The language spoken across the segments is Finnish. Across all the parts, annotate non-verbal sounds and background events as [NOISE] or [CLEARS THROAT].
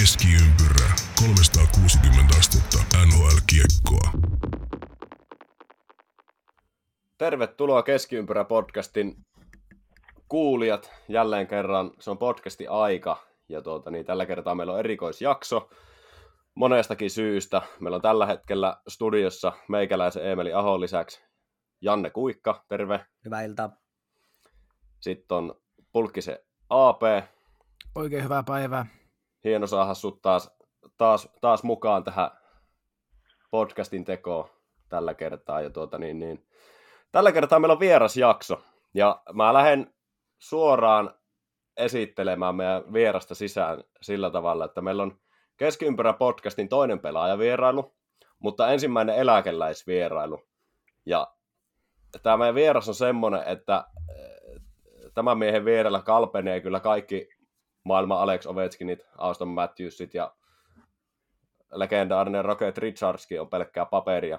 Keskiympyrä 360 astetta NHL-kiekkoa. Tervetuloa Keskiympyrä podcastin kuulijat jälleen kerran. Se on podcasti aika ja tuota, niin tällä kertaa meillä on erikoisjakso monestakin syystä. Meillä on tällä hetkellä studiossa meikäläisen Eemeli Ahon lisäksi Janne Kuikka, terve. Hyvää iltaa. Sitten on Pulkkisen AP. Oikein hyvää päivää. Hieno saada sut taas, taas, taas mukaan tähän podcastin tekoon tällä kertaa. Ja tuota, niin, niin. Tällä kertaa meillä on vieras jakso. Ja mä lähden suoraan esittelemään meidän vierasta sisään sillä tavalla, että meillä on Keskiympärä podcastin toinen pelaajavierailu, mutta ensimmäinen eläkeläisvierailu. Ja tämä meidän vieras on semmoinen, että eh, tämän miehen vierellä kalpenee kyllä kaikki maailman Alex Ovechkinit, Auston Matthewsit ja legendaarinen Rocket Richardskin on pelkkää paperia.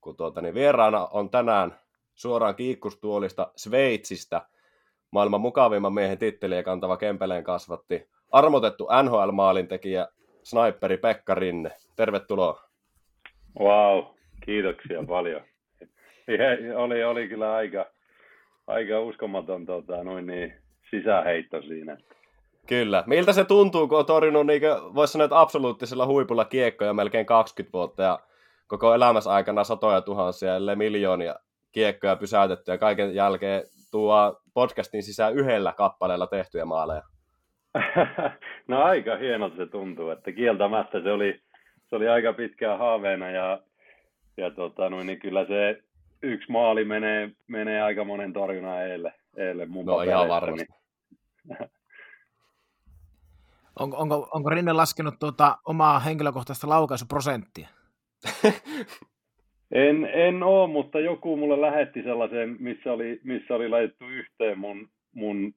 Kun tuota, niin vieraana on tänään suoraan kiikkustuolista Sveitsistä maailman mukavimman miehen titteliä kantava Kempeleen kasvatti, armotettu NHL-maalintekijä, sniperi Pekka Rinne. Tervetuloa. Wow, kiitoksia paljon. Oli, oli kyllä aika, aika uskomaton tota, noin niin, sisäheitto siinä. Kyllä. Miltä se tuntuu, kun on torjunut, niin voisi sanoa, että absoluuttisella huipulla kiekkoja melkein 20 vuotta ja koko elämässä aikana satoja tuhansia, ellei miljoonia kiekkoja pysäytetty ja kaiken jälkeen tuo podcastin sisään yhdellä kappaleella tehtyjä maaleja? [LAUGHS] no aika hienolta se tuntuu, että kieltämättä se oli, se oli aika pitkään haaveena ja, ja tota, no, niin kyllä se yksi maali menee, menee aika monen torjunnan eelle, eelle mun No ihan varmasti. [LAUGHS] onko, onko, onko Rinne laskenut tuota omaa henkilökohtaista laukaisuprosenttia? [LAUGHS] En, en ole, mutta joku mulle lähetti sellaisen, missä oli, missä oli laitettu yhteen mun, mun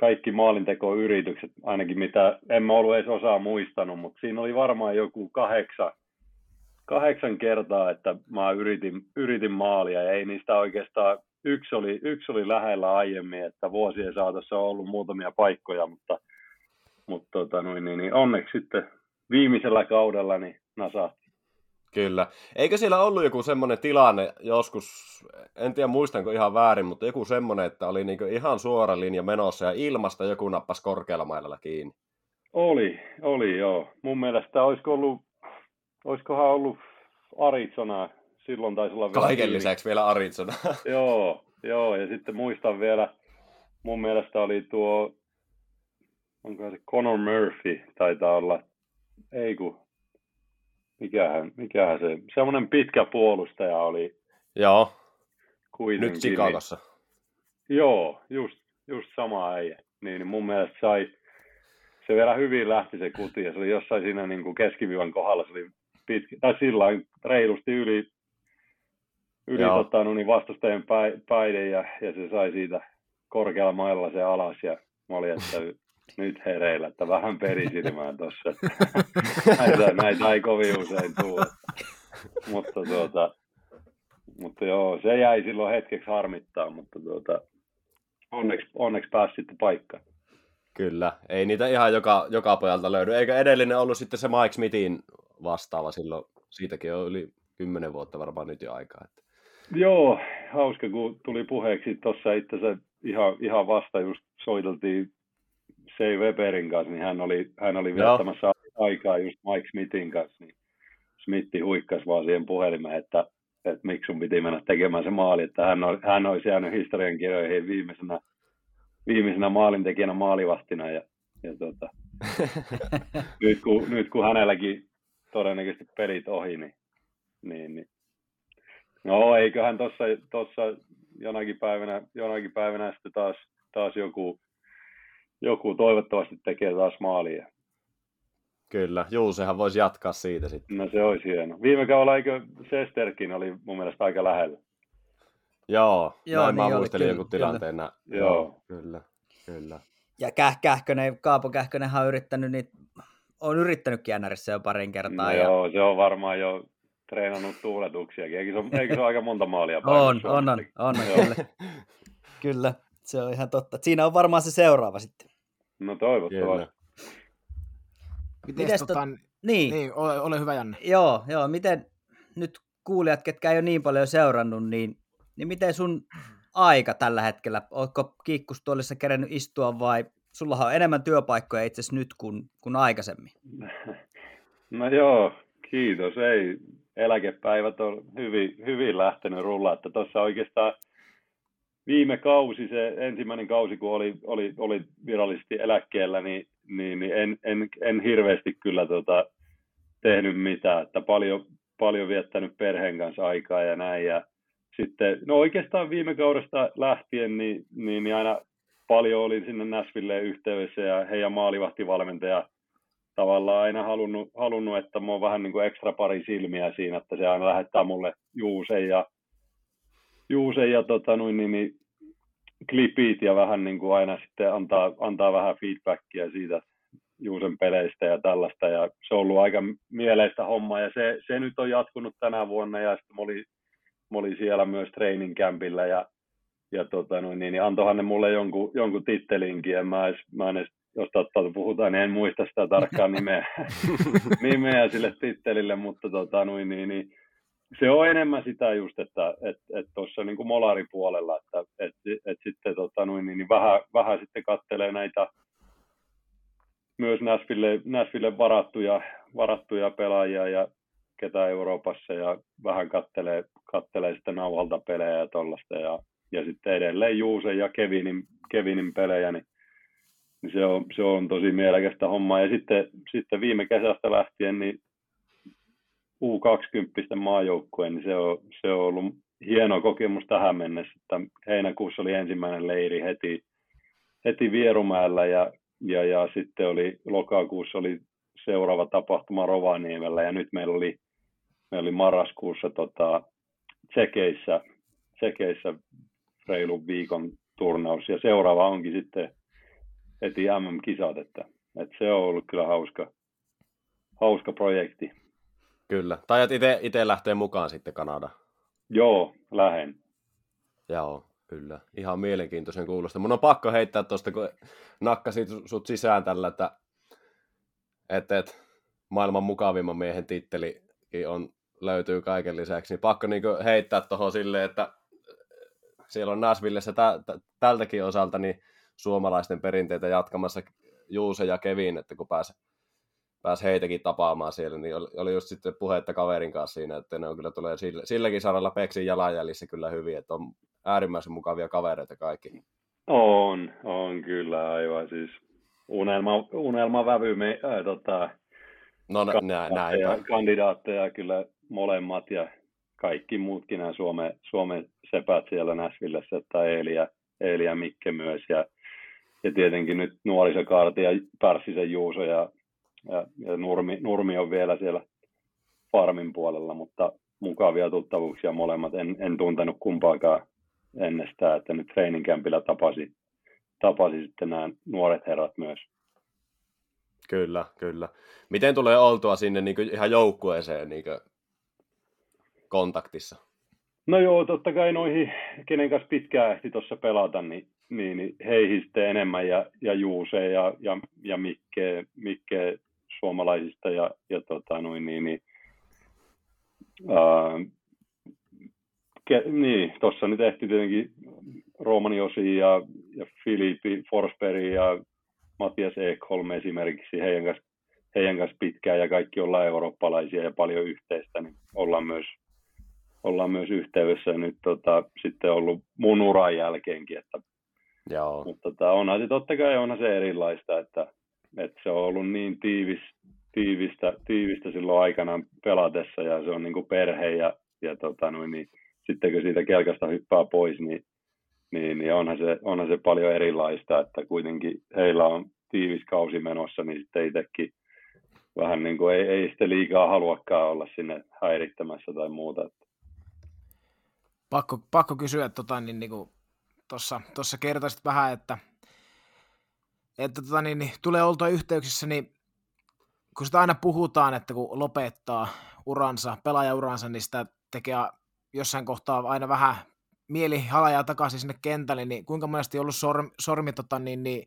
kaikki maalintekoyritykset, ainakin mitä en mä ollut edes osaa muistanut, mutta siinä oli varmaan joku kahdeksan, kahdeksan kertaa, että mä yritin, yritin maalia ja ei niistä oikeastaan, yksi oli, yksi oli lähellä aiemmin, että vuosien saatossa on ollut muutamia paikkoja, mutta, mutta tota, noin, niin, niin onneksi sitten viimeisellä kaudella niin nasahti. Kyllä. Eikö siellä ollut joku semmoinen tilanne joskus, en tiedä muistanko ihan väärin, mutta joku semmoinen, että oli niinku ihan suora linja menossa ja ilmasta joku nappas korkealla mailalla kiinni? Oli, oli joo. Mun mielestä olisiko ollut, olisikohan ollut Arizona, silloin taisi olla vielä Kaiken lisäksi vielä Arizona. joo, joo, ja sitten muistan vielä, mun mielestä oli tuo, onko se Conor Murphy, taitaa olla, ei kun, mikähän, mikähän se, semmoinen pitkä puolustaja oli. Joo, kuitenkin. nyt Chicagossa. Joo, just, just sama äijä. Niin, niin mun mielestä sai, se vielä hyvin lähti se kuti, ja se oli jossain siinä niin kuin keskiviivan kohdalla, se oli pitkä, tai sillä reilusti yli, yli tota, no niin vastustajan päiden, ja, ja se sai siitä korkealla mailla se alas, ja mä olin, että nyt hereillä, että vähän perisilmään tuossa. [LAUGHS] näitä, näitä ei kovin usein tule. mutta, tuota, mutta joo, se jäi silloin hetkeksi harmittaa, mutta tuota, onneksi, onneksi pääsi sitten paikkaan. Kyllä, ei niitä ihan joka, joka pojalta löydy. Eikä edellinen ollut sitten se Mike Smithin vastaava silloin, siitäkin on yli kymmenen vuotta varmaan nyt jo aikaa. Että... Joo, hauska kun tuli puheeksi tuossa itse ihan, ihan vasta just soiteltiin Sei Weberin kanssa, niin hän oli, hän oli viettämässä aikaa just Mike Smithin kanssa, niin Smithi huikkasi vaan siihen puhelimeen, että, että miksi sun piti mennä tekemään se maali, että hän, oli, hän olisi jäänyt historiankirjoihin viimeisenä, viimeisenä maalintekijänä maalivastina ja, ja tota, [LAUGHS] nyt, kun, nyt kun hänelläkin todennäköisesti pelit ohi, niin, niin, niin. No eiköhän tuossa tossa jonakin päivänä, jonakin päivänä sitten taas, taas joku joku toivottavasti tekee taas maalia. Kyllä, juu, sehän voisi jatkaa siitä sitten. No se olisi hieno. Viime kaudella eikö Sesterkin oli mun mielestä aika lähellä? Joo, Joo näin niin mä muistelin joku tilanteen. Joo. Joo. Kyllä, kyllä. Ja Käh- Kähkönen, Kaapo Kähkönenhän on yrittänyt niitä, on yrittänyt Kiänärissä jo parin kertaa. No ja... Joo, se on varmaan jo treenannut tuuletuksiakin. Eikö se, ole, eikö se ole aika monta maalia On, on, on, on, kyllä. kyllä, se on ihan totta. Siinä on varmaan se seuraava sitten. No toivottavasti. Miten Mites tota, tot- Niin, niin, ole, ole hyvä Janne. joo, joo, miten nyt kuulijat, ketkä ei ole niin paljon seurannut, niin, niin miten sun aika tällä hetkellä? Oletko kiikkustuolissa kerennyt istua vai sullahan on enemmän työpaikkoja itse asiassa nyt kuin, kuin aikaisemmin? [LAUGHS] No joo, kiitos. Ei, eläkepäivät on hyvin, hyvin lähtenyt rulla, että tuossa oikeastaan viime kausi, se ensimmäinen kausi, kun oli, oli, oli virallisesti eläkkeellä, niin, niin, niin en, en, en, hirveästi kyllä tota, tehnyt mitään, että paljon, paljon viettänyt perheen kanssa aikaa ja näin, ja sitten, no oikeastaan viime kaudesta lähtien, niin, niin, niin aina paljon olin sinne Näsvilleen yhteydessä ja heidän maalivahtivalmentaja tavallaan aina halunnut, halunnut että mä oon vähän niin kuin ekstra pari silmiä siinä, että se aina lähettää mulle Juusen ja, Juusen ja tota, noin, niin, niin, klipit ja vähän niin kuin aina sitten antaa, antaa vähän feedbackia siitä Juusen peleistä ja tällaista. Ja se on ollut aika mieleistä hommaa ja se, se nyt on jatkunut tänä vuonna ja sitten mä olin, mä olin siellä myös training campilla ja ja tota, noin, niin, niin antoihan ne mulle jonkun, jonkun tittelinkin, ja mä, edes, mä en edes, jos totta puhutaan, niin en muista sitä tarkkaa nimeä, [LAUGHS] nimeä sille tittelille, mutta tota, noin, niin, niin, se on enemmän sitä just, että et, et tuossa niin molaripuolella, että et, et sitten tota, niin, niin vähän, vähän sitten kattelee näitä myös Näsville, Näsville varattuja, varattuja pelaajia ja ketä Euroopassa ja vähän kattelee, kattelee sitten nauhalta pelejä ja tuollaista ja ja sitten edelleen Juusen ja Kevinin, Kevinin pelejä, niin, niin se, on, se on tosi mielekästä hommaa. Ja sitten, sitten viime kesästä lähtien niin U20 maajoukkue, niin se on, se on ollut hieno kokemus tähän mennessä, että heinäkuussa oli ensimmäinen leiri heti, heti Vierumäellä ja, ja, ja sitten oli lokakuussa oli seuraava tapahtuma Rovaniemellä ja nyt meillä oli, meillä oli marraskuussa tota, Tsekeissä, Tsekeissä reilun viikon turnaus ja seuraava onkin sitten heti MM-kisat, että, että se on ollut kyllä hauska, hauska projekti. Kyllä. Tai itse, itse lähtee mukaan sitten Kanada. Joo, lähen. Joo, kyllä. Ihan mielenkiintoisen kuulosta. Mun on pakko heittää tuosta, kun nakkasit sut sisään tällä, että, että, että maailman mukavimman miehen titteli on, löytyy kaiken lisäksi, niin pakko niin heittää tuohon silleen, että siellä on Nashvillessä tä, tä, tältäkin osalta niin suomalaisten perinteitä jatkamassa Juuse ja Kevin, että kun pääsi pääs heitäkin tapaamaan siellä, niin oli, oli just sitten puhetta kaverin kanssa siinä, että ne on kyllä tulee sillä, silläkin saralla Peksin jalanjäljissä kyllä hyvin, että on äärimmäisen mukavia kavereita kaikki. On, on kyllä aivan siis unelma, unelmavävy me, äh, tota, no, näin, näin. kandidaatteja kyllä molemmat ja kaikki muutkin nämä Suomen, Suomen sepät siellä Näsvillessä, että Eeli ja, Eeli ja Mikke myös, ja, ja tietenkin nyt nuorisokaarti ja Pärssisen Juuso ja, ja, ja Nurmi, Nurmi, on vielä siellä farmin puolella, mutta mukavia tuttavuuksia molemmat. En, en tuntenut kumpaakaan ennestään, että nyt training campilla tapasi, tapasi sitten nämä nuoret herrat myös. Kyllä, kyllä. Miten tulee oltua sinne niin kuin ihan joukkueeseen niin kuin kontaktissa? No joo, totta kai noihin, kenen kanssa pitkään ehti tuossa pelata, niin, niin, niin heihin sitten enemmän ja, ja Juuse ja, ja, ja Mikke, Mikke suomalaisista ja, ja tota, noin, niin, niin, ää, ke, niin, tuossa nyt ehti tietenkin Roomani Osi ja, ja Filippi Forsberg ja Matias Ekholm esimerkiksi, heidän kanssa, heidän kanssa pitkään ja kaikki ollaan eurooppalaisia ja paljon yhteistä, niin ollaan myös ollaan myös yhteydessä nyt tota, sitten ollut mun uran jälkeenkin. Että, Joo. Mutta tota, onhan se totta kai onhan se erilaista, että, että se on ollut niin tiivis, tiivistä, tiivistä silloin aikanaan pelatessa ja se on niin kuin perhe ja, ja tota, noin, niin, sitten kun siitä kelkasta hyppää pois, niin, niin, niin onhan, se, onhan se paljon erilaista, että kuitenkin heillä on tiivis kausi menossa, niin sitten itsekin vähän niin kuin ei, ei sitten liikaa haluakaan olla sinne häirittämässä tai muuta. Pakko, pakko kysyä, tota, niin, niin tuossa, tuossa kertoisit vähän, että, että tota, niin, niin, tulee oltua yhteyksissä, niin kun sitä aina puhutaan, että kun lopettaa uransa, pelaajauransa, niin sitä tekee jossain kohtaa aina vähän mieli halajaa takaisin sinne kentälle, niin kuinka monesti on ollut sormi, sormi tota, niin, niin,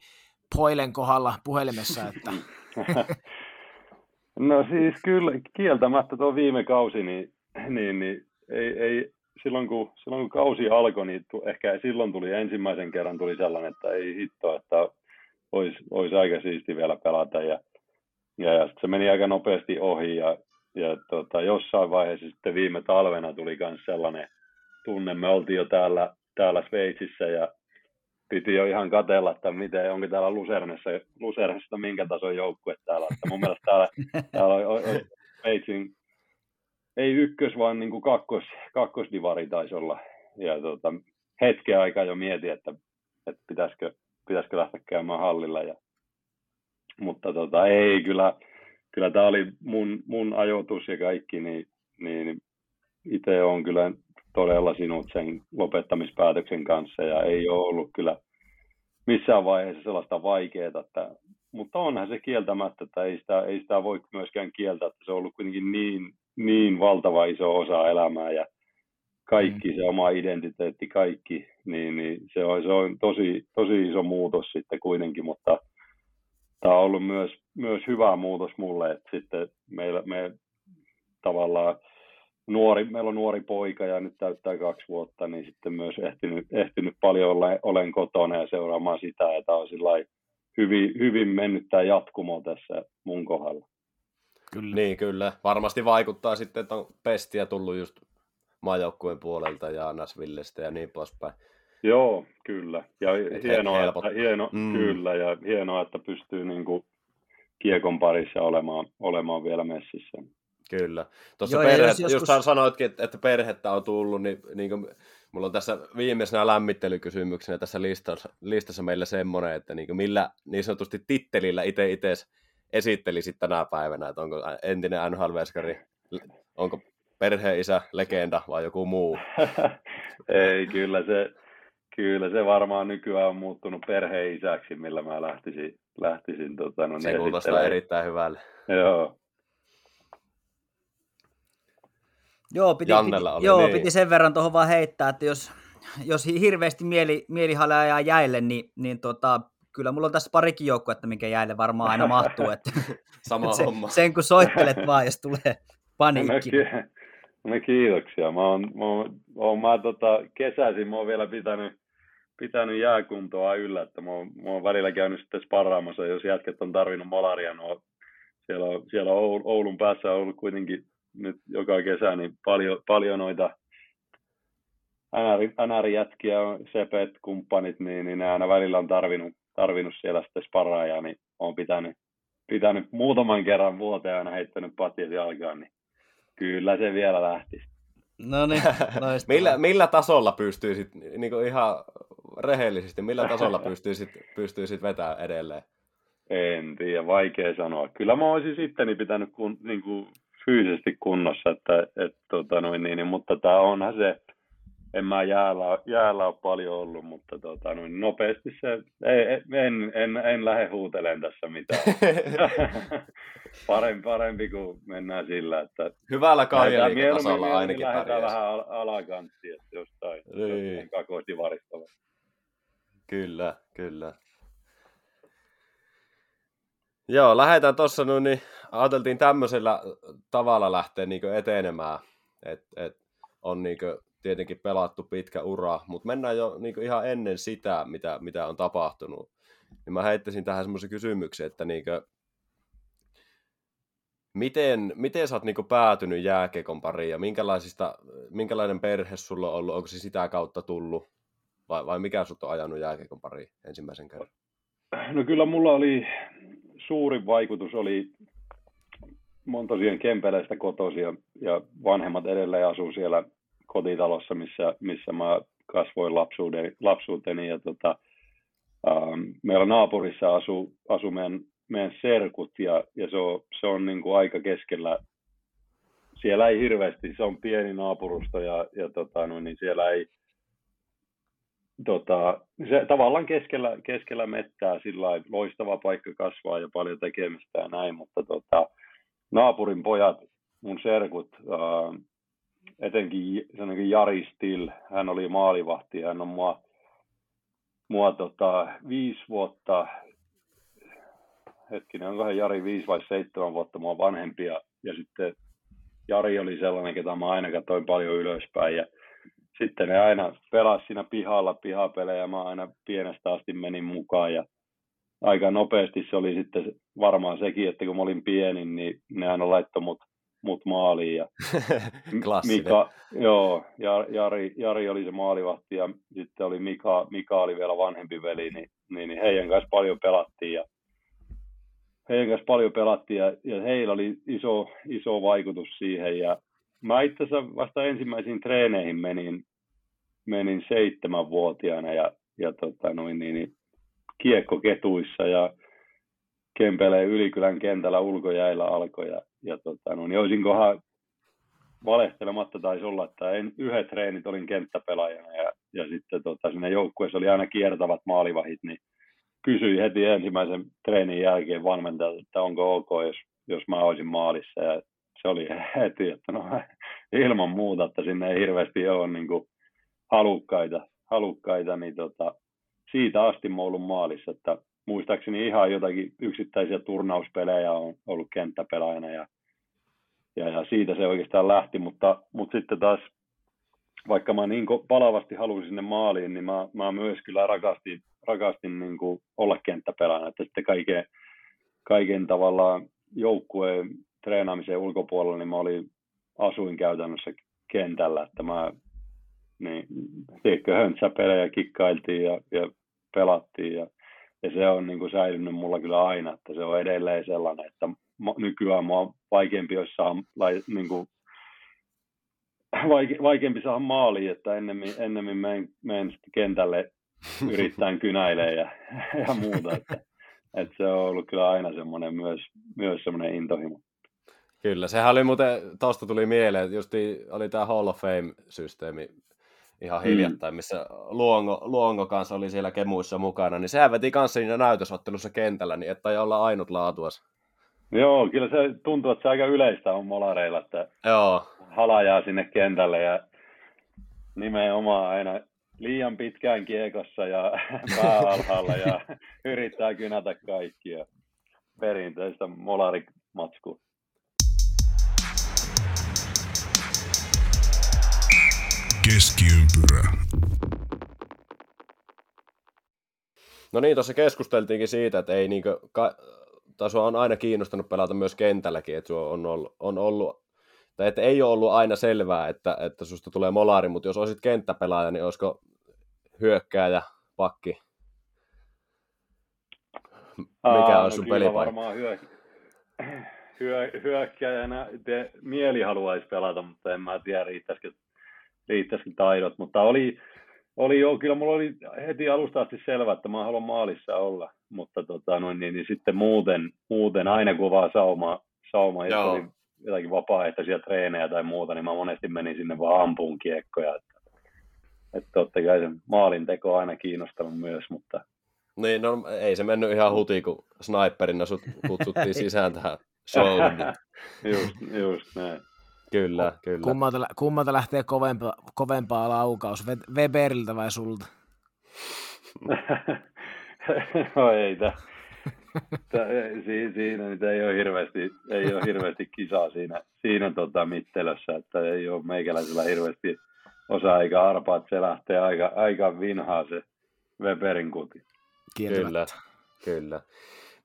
poilen kohdalla puhelimessa? Että... [LAUGHS] No siis kyllä, kieltämättä tuo viime kausi, niin, niin, niin ei, ei, silloin, kun, silloin kun kausi alkoi, niin tu, ehkä silloin tuli ensimmäisen kerran tuli sellainen, että ei hitto, että olisi, olisi aika siisti vielä pelata. Ja, ja, ja se meni aika nopeasti ohi ja, ja tota, jossain vaiheessa sitten viime talvena tuli myös sellainen tunne. Me oltiin jo täällä, täällä Sveitsissä ja piti jo ihan katella, että miten, onko täällä Lusernessa, Lusernessa minkä tason joukkue täällä. Että mun mielestä täällä, täällä on, Sveitsin, ei ykkös, vaan niin kuin kakkos, kakkosdivari taisi olla. Ja tota, hetken aikaa jo mietin, että, että pitäisikö, pitäisikö lähteä käymään hallilla. Ja, mutta tota, ei, kyllä, kyllä tämä oli mun, mun ajoitus ja kaikki, niin, niin itse on kyllä todella sinut sen lopettamispäätöksen kanssa ja ei ole ollut kyllä missään vaiheessa sellaista vaikeaa, että, mutta onhan se kieltämättä, että ei sitä, ei sitä voi myöskään kieltää, että se on ollut kuitenkin niin, niin valtava iso osa elämää ja kaikki, mm. se oma identiteetti, kaikki, niin, niin se, on, se on tosi, tosi iso muutos sitten kuitenkin, mutta tämä on ollut myös, myös hyvä muutos mulle, että sitten meillä, me tavallaan nuori, meillä on nuori poika ja nyt täyttää kaksi vuotta, niin sitten myös ehtinyt, ehtinyt paljon ole, olen kotona ja seuraamaan sitä, että on hyvin, hyvin mennyt tämä jatkumo tässä mun kohdalla. Kyllä. Niin, kyllä. Varmasti vaikuttaa sitten, että on pestiä tullut just maajoukkueen puolelta ja Nasvillestä ja niin poispäin. Joo, kyllä. Ja hienoa, että, hieno, mm. kyllä, ja hienoa, että pystyy niin kuin kiekon parissa olemaan, olemaan vielä messissä. Kyllä. Tuossa perhe, jos joskus... just sanoitkin, että, että perhettä on tullut, niin, niin kuin, mulla on tässä viimeisenä lämmittelykysymyksenä tässä listassa, listassa meillä semmoinen, että niin kuin millä niin sanotusti tittelillä itse itse esittelisit tänä päivänä, että onko entinen nhl onko perheisä, legenda vai joku muu? [LAUGHS] Ei, kyllä se, kyllä se varmaan nykyään on muuttunut perheisäksi, millä mä lähtisin, lähtisin tota, no, Se kuulostaa erittäin hyvälle. Joo, Joo, piti, piti, oli, joo niin. piti sen verran tuohon vaan heittää, että jos, jos hirveästi mieli, mielihalle ajaa jäille, niin, niin tota, kyllä mulla on tässä parikin joukkuetta, mikä jäille varmaan aina mahtuu. Että, [LAUGHS] Sama [LAUGHS] että homma. Sen, sen kun soittelet vaan, jos tulee paniikki. No, no kiitoksia. Mä oon, mä oon, mä tota, kesäisin, mä oon vielä pitänyt, pitänyt jääkuntoa yllä, että mä oon, mä oon välillä käynyt sitten sparraamassa, jos jätket on tarvinnut molaria, no siellä on, siellä on Oulun päässä on ollut kuitenkin nyt joka kesä niin paljon, paljon noita NR-jätkiä, sepet, kumppanit, niin, niin ne aina välillä on tarvinnut, tarvinnut siellä sitten sparraajaa, niin on pitänyt, pitänyt muutaman kerran vuoteen aina heittänyt patjat jalkaan, niin kyllä se vielä lähtisi. No niin, [LAUGHS] millä, millä tasolla pystyisit, niin kuin ihan rehellisesti, millä tasolla [LAUGHS] pystyisit, pystyisit vetämään edelleen? En tiedä, vaikea sanoa. Kyllä mä olisin sitteni pitänyt kun, niin kuin fyysisesti kunnossa, että, et, tota noin, niin, niin, mutta tämä onhan se, en mä jäällä, jäällä ole paljon ollut, mutta tota, noin, nopeasti se, ei, en, en, en lähde huutelemaan tässä mitään. [LAUGHS] parempi, parempi kuin mennään sillä, että... Hyvällä kaijaliikatasolla ainakin pärjäisi. vähän al- alakanttiin, että jostain, niin. jostain kakoistivaristava. Kyllä, kyllä. Joo, lähdetään tuossa, no niin ajateltiin tämmöisellä tavalla lähteä niin etenemään, että et on niin tietenkin pelattu pitkä ura, mutta mennään jo niin ihan ennen sitä, mitä, mitä on tapahtunut. Niin mä heittäisin tähän semmoisen kysymyksen, että niin kuin, miten, miten sä oot niin päätynyt jääkekon pariin ja minkälaisista, minkälainen perhe sulla on ollut, onko se sitä kautta tullut vai, vai mikä sut on ajanut jääkekon pariin ensimmäisen kerran? No kyllä mulla oli suurin vaikutus oli, Kempeleistä kotoisin ja, ja vanhemmat edelleen asuu siellä kotitalossa, missä, missä mä kasvoin lapsuuden, lapsuuteni. Ja tota, ähm, meillä naapurissa asuu, asuu meidän, meidän serkut ja, ja se on, se on niin kuin aika keskellä. Siellä ei hirveästi, se on pieni naapurusto ja, ja tota, no, niin siellä ei, tota, se tavallaan keskellä, keskellä mettää sillä loistava paikka kasvaa ja paljon tekemistä ja näin, mutta tota, naapurin pojat, mun serkut, ää, etenkin Jari Still, hän oli maalivahti, hän on mua, mua tota, viisi vuotta hetkinen, onkohan Jari 5 vai 7 vuotta mua vanhempi ja, ja sitten Jari oli sellainen, ketä mä aina katsoin paljon ylöspäin ja sitten ne aina pelasi siinä pihalla pihapelejä, mä aina pienestä asti menin mukaan ja aika nopeasti se oli sitten varmaan sekin, että kun mä olin pieni, niin ne aina laittoi mut, mut maaliin. Ja [LAUGHS] Mika, joo, Jari, Jari oli se maalivahti ja sitten oli Mika, Mika oli vielä vanhempi veli, niin, niin, niin heidän kanssa paljon pelattiin ja heidän kanssa paljon pelattiin ja, ja heillä oli iso, iso vaikutus siihen ja mä itse asiassa vasta ensimmäisiin treeneihin menin, menin seitsemänvuotiaana ja, ja tota, noin, niin, niin, kiekkoketuissa ja Kempeleen Ylikylän kentällä ulkojäillä alkoi. Ja, ja tota, no, niin olisinkohan valehtelematta taisi olla, että en, yhdet treenit olin kenttäpelaajana ja, ja sitten tota, siinä joukkueessa oli aina kiertävät maalivahit, niin kysyi heti ensimmäisen treenin jälkeen valmentajalta, että onko ok, jos, jos mä olisin maalissa. Ja se oli heti, että no [LAUGHS] ilman muuta, että sinne ei hirveästi ole niin kuin halukkaita, halukkaita niin tota, siitä asti mä ollut maalissa, että muistaakseni ihan jotakin yksittäisiä turnauspelejä on ollut kenttäpelaajana ja, ja, ja siitä se oikeastaan lähti, mutta, mutta sitten taas vaikka mä niin palavasti halusin sinne maaliin, niin mä, mä myös kyllä rakastin, rakastin niin olla kenttäpelaajana, että sitten kaiken, kaiken tavallaan joukkueen treenaamisen ulkopuolella, niin mä olin, asuin käytännössä kentällä, että mä niin tiedätkö, höntsäpelejä kikkailtiin ja, ja pelattiin ja, ja se on niin kuin säilynyt mulla kyllä aina, että se on edelleen sellainen, että nykyään mua on vaikeampi, jos saa niin kuin, vaike, vaikeampi saada maaliin, että ennemmin, ennemmin menen, menen kentälle yrittäen [LAUGHS] kynäilee ja, ja muuta, että, että se on ollut kyllä aina semmoinen myös, myös semmoinen intohimo. Kyllä, sehän oli muuten, tuosta tuli mieleen, että just oli tämä Hall of Fame-systeemi ihan mm. hiljattain, missä Luongo, Luongo kanssa oli siellä kemuissa mukana, niin sehän veti kanssa siinä näytösottelussa kentällä, niin että ei olla ainut laatuas. Joo, kyllä se tuntuu, että se aika yleistä on molareilla, että Joo. halajaa sinne kentälle ja nimenomaan aina liian pitkään kiekossa ja [LAUGHS] pääalhaalla ja [LAUGHS] yrittää kynätä kaikkia perinteistä molarimatskua. Keskiympyrä. No niin, tuossa keskusteltiinkin siitä, että ei niinkö, ka, tai sua on aina kiinnostanut pelata myös kentälläkin, että sua on ollut, on ollut tai että ei ole ollut aina selvää, että, että susta tulee molari, mutta jos olisit kenttäpelaaja, niin olisiko hyökkääjä, pakki? Mikä on sun no pelipaikka? varmaan hyö, hyö, hyökkäjänä te, mieli haluaisi pelata, mutta en mä tiedä riittäisikö riittäisikin taidot, mutta oli, oli jo, kyllä mulla oli heti alusta asti selvä, että mä haluan maalissa olla, mutta tota, noin, niin, niin, sitten muuten, muuten aina kun vaan sauma, sauma jos oli jotakin vapaaehtoisia treenejä tai muuta, niin mä monesti menin sinne vaan ampuun kiekkoja, että, että totta kai se maalin teko on aina kiinnostanut myös, mutta niin, no ei se mennyt ihan hutiin, kun sniperina sut kutsuttiin [LAUGHS] sisään tähän showhun. [LAUGHS] just, just näin. Kyllä, kyllä. Kummalta, kummalta lähtee kovempaa, kovempaa laukaus, Weberiltä vai sulta? [LAUGHS] no [LAUGHS] ei, tä, tä, si, siinä nyt ei ole hirveästi, ei ole hirveästi kisaa siinä, siinä tota mittelössä, että ei ole meikäläisellä hirveästi osaa eikä arpaa, että se lähtee aika, aika vinhaa se Weberin kuti. Kyllä, kyllä.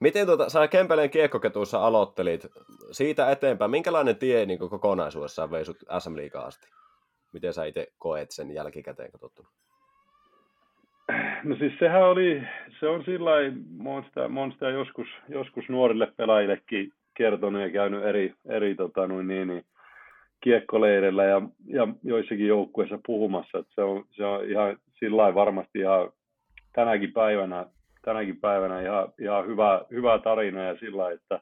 Miten tuota, sä Kempeleen kiekkoketuissa aloittelit siitä eteenpäin, minkälainen tie niin kokonaisuudessaan vei sut SM Liigaan asti? Miten sä itse koet sen jälkikäteen katsottuna? No siis sehän oli, se on sillä mä sitä, joskus, joskus nuorille pelaajillekin kertonut ja käynyt eri, eri tota, noin niin, niin, kiekkoleireillä ja, ja joissakin joukkueissa puhumassa, että se on, se on ihan sillä varmasti ihan tänäkin päivänä tänäkin päivänä ihan, ihan hyvä, hyvä tarina ja sillä, että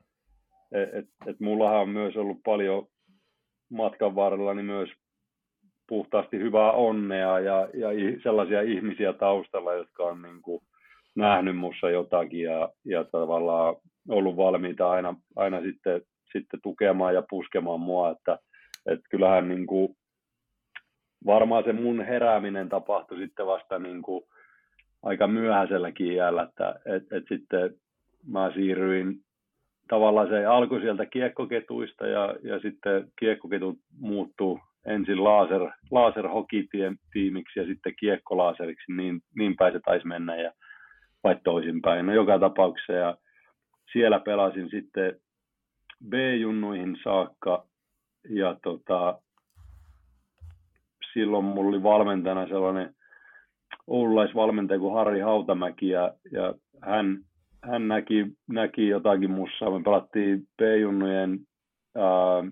et, et, et mullahan on myös ollut paljon matkan varrella niin myös puhtaasti hyvää onnea ja, ja sellaisia ihmisiä taustalla, jotka on niin kuin nähnyt mussa jotakin ja, ja tavallaan ollut valmiita aina, aina sitten, sitten tukemaan ja puskemaan mua, että, että kyllähän niin kuin, varmaan se mun herääminen tapahtui sitten vasta niin kuin aika myöhäiselläkin iällä, että et, et sitten mä siirryin, tavallaan se alkoi sieltä kiekkoketuista ja, ja sitten kiekkoketut muuttuu ensin laser, laserhokitiimiksi ja sitten kiekkolaaseriksi, niin, niin päin se taisi mennä ja vai toisinpäin. No joka tapauksessa ja siellä pelasin sitten B-junnuihin saakka ja tota, silloin mulla oli valmentajana sellainen oululaisvalmentaja kuin Harri Hautamäki ja, ja hän, hän näki, näki jotakin mussa. Me pelattiin B-junnujen, ää,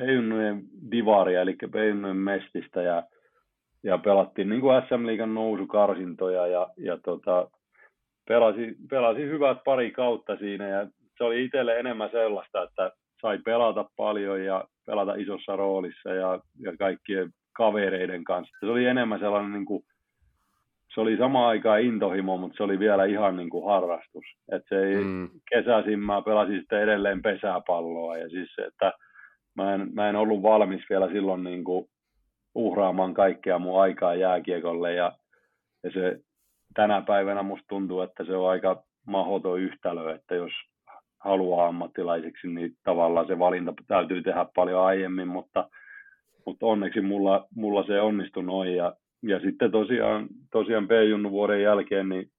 B-junnujen divaria, eli B-junnujen mestistä ja, ja pelattiin niin kuin SM-liigan nousukarsintoja ja, ja tota, pelasi, pelasi hyvät pari kautta siinä ja se oli itselle enemmän sellaista, että sai pelata paljon ja pelata isossa roolissa ja, ja kaikkien kavereiden kanssa. Se oli enemmän sellainen, niin kuin, se oli sama aikaan intohimo, mutta se oli vielä ihan niin kuin harrastus. Et se ei, mm. kesäisin mä pelasin sitten edelleen pesäpalloa ja siis että mä en, mä en ollut valmis vielä silloin niin kuin uhraamaan kaikkea mun aikaa jääkiekolle ja, ja se tänä päivänä musta tuntuu, että se on aika mahdoton yhtälö, että jos haluaa ammattilaiseksi, niin tavallaan se valinta täytyy tehdä paljon aiemmin, mutta, mutta onneksi mulla, mulla se onnistui noin. Ja, ja sitten tosiaan, tosiaan B-junnu vuoden jälkeen, niin,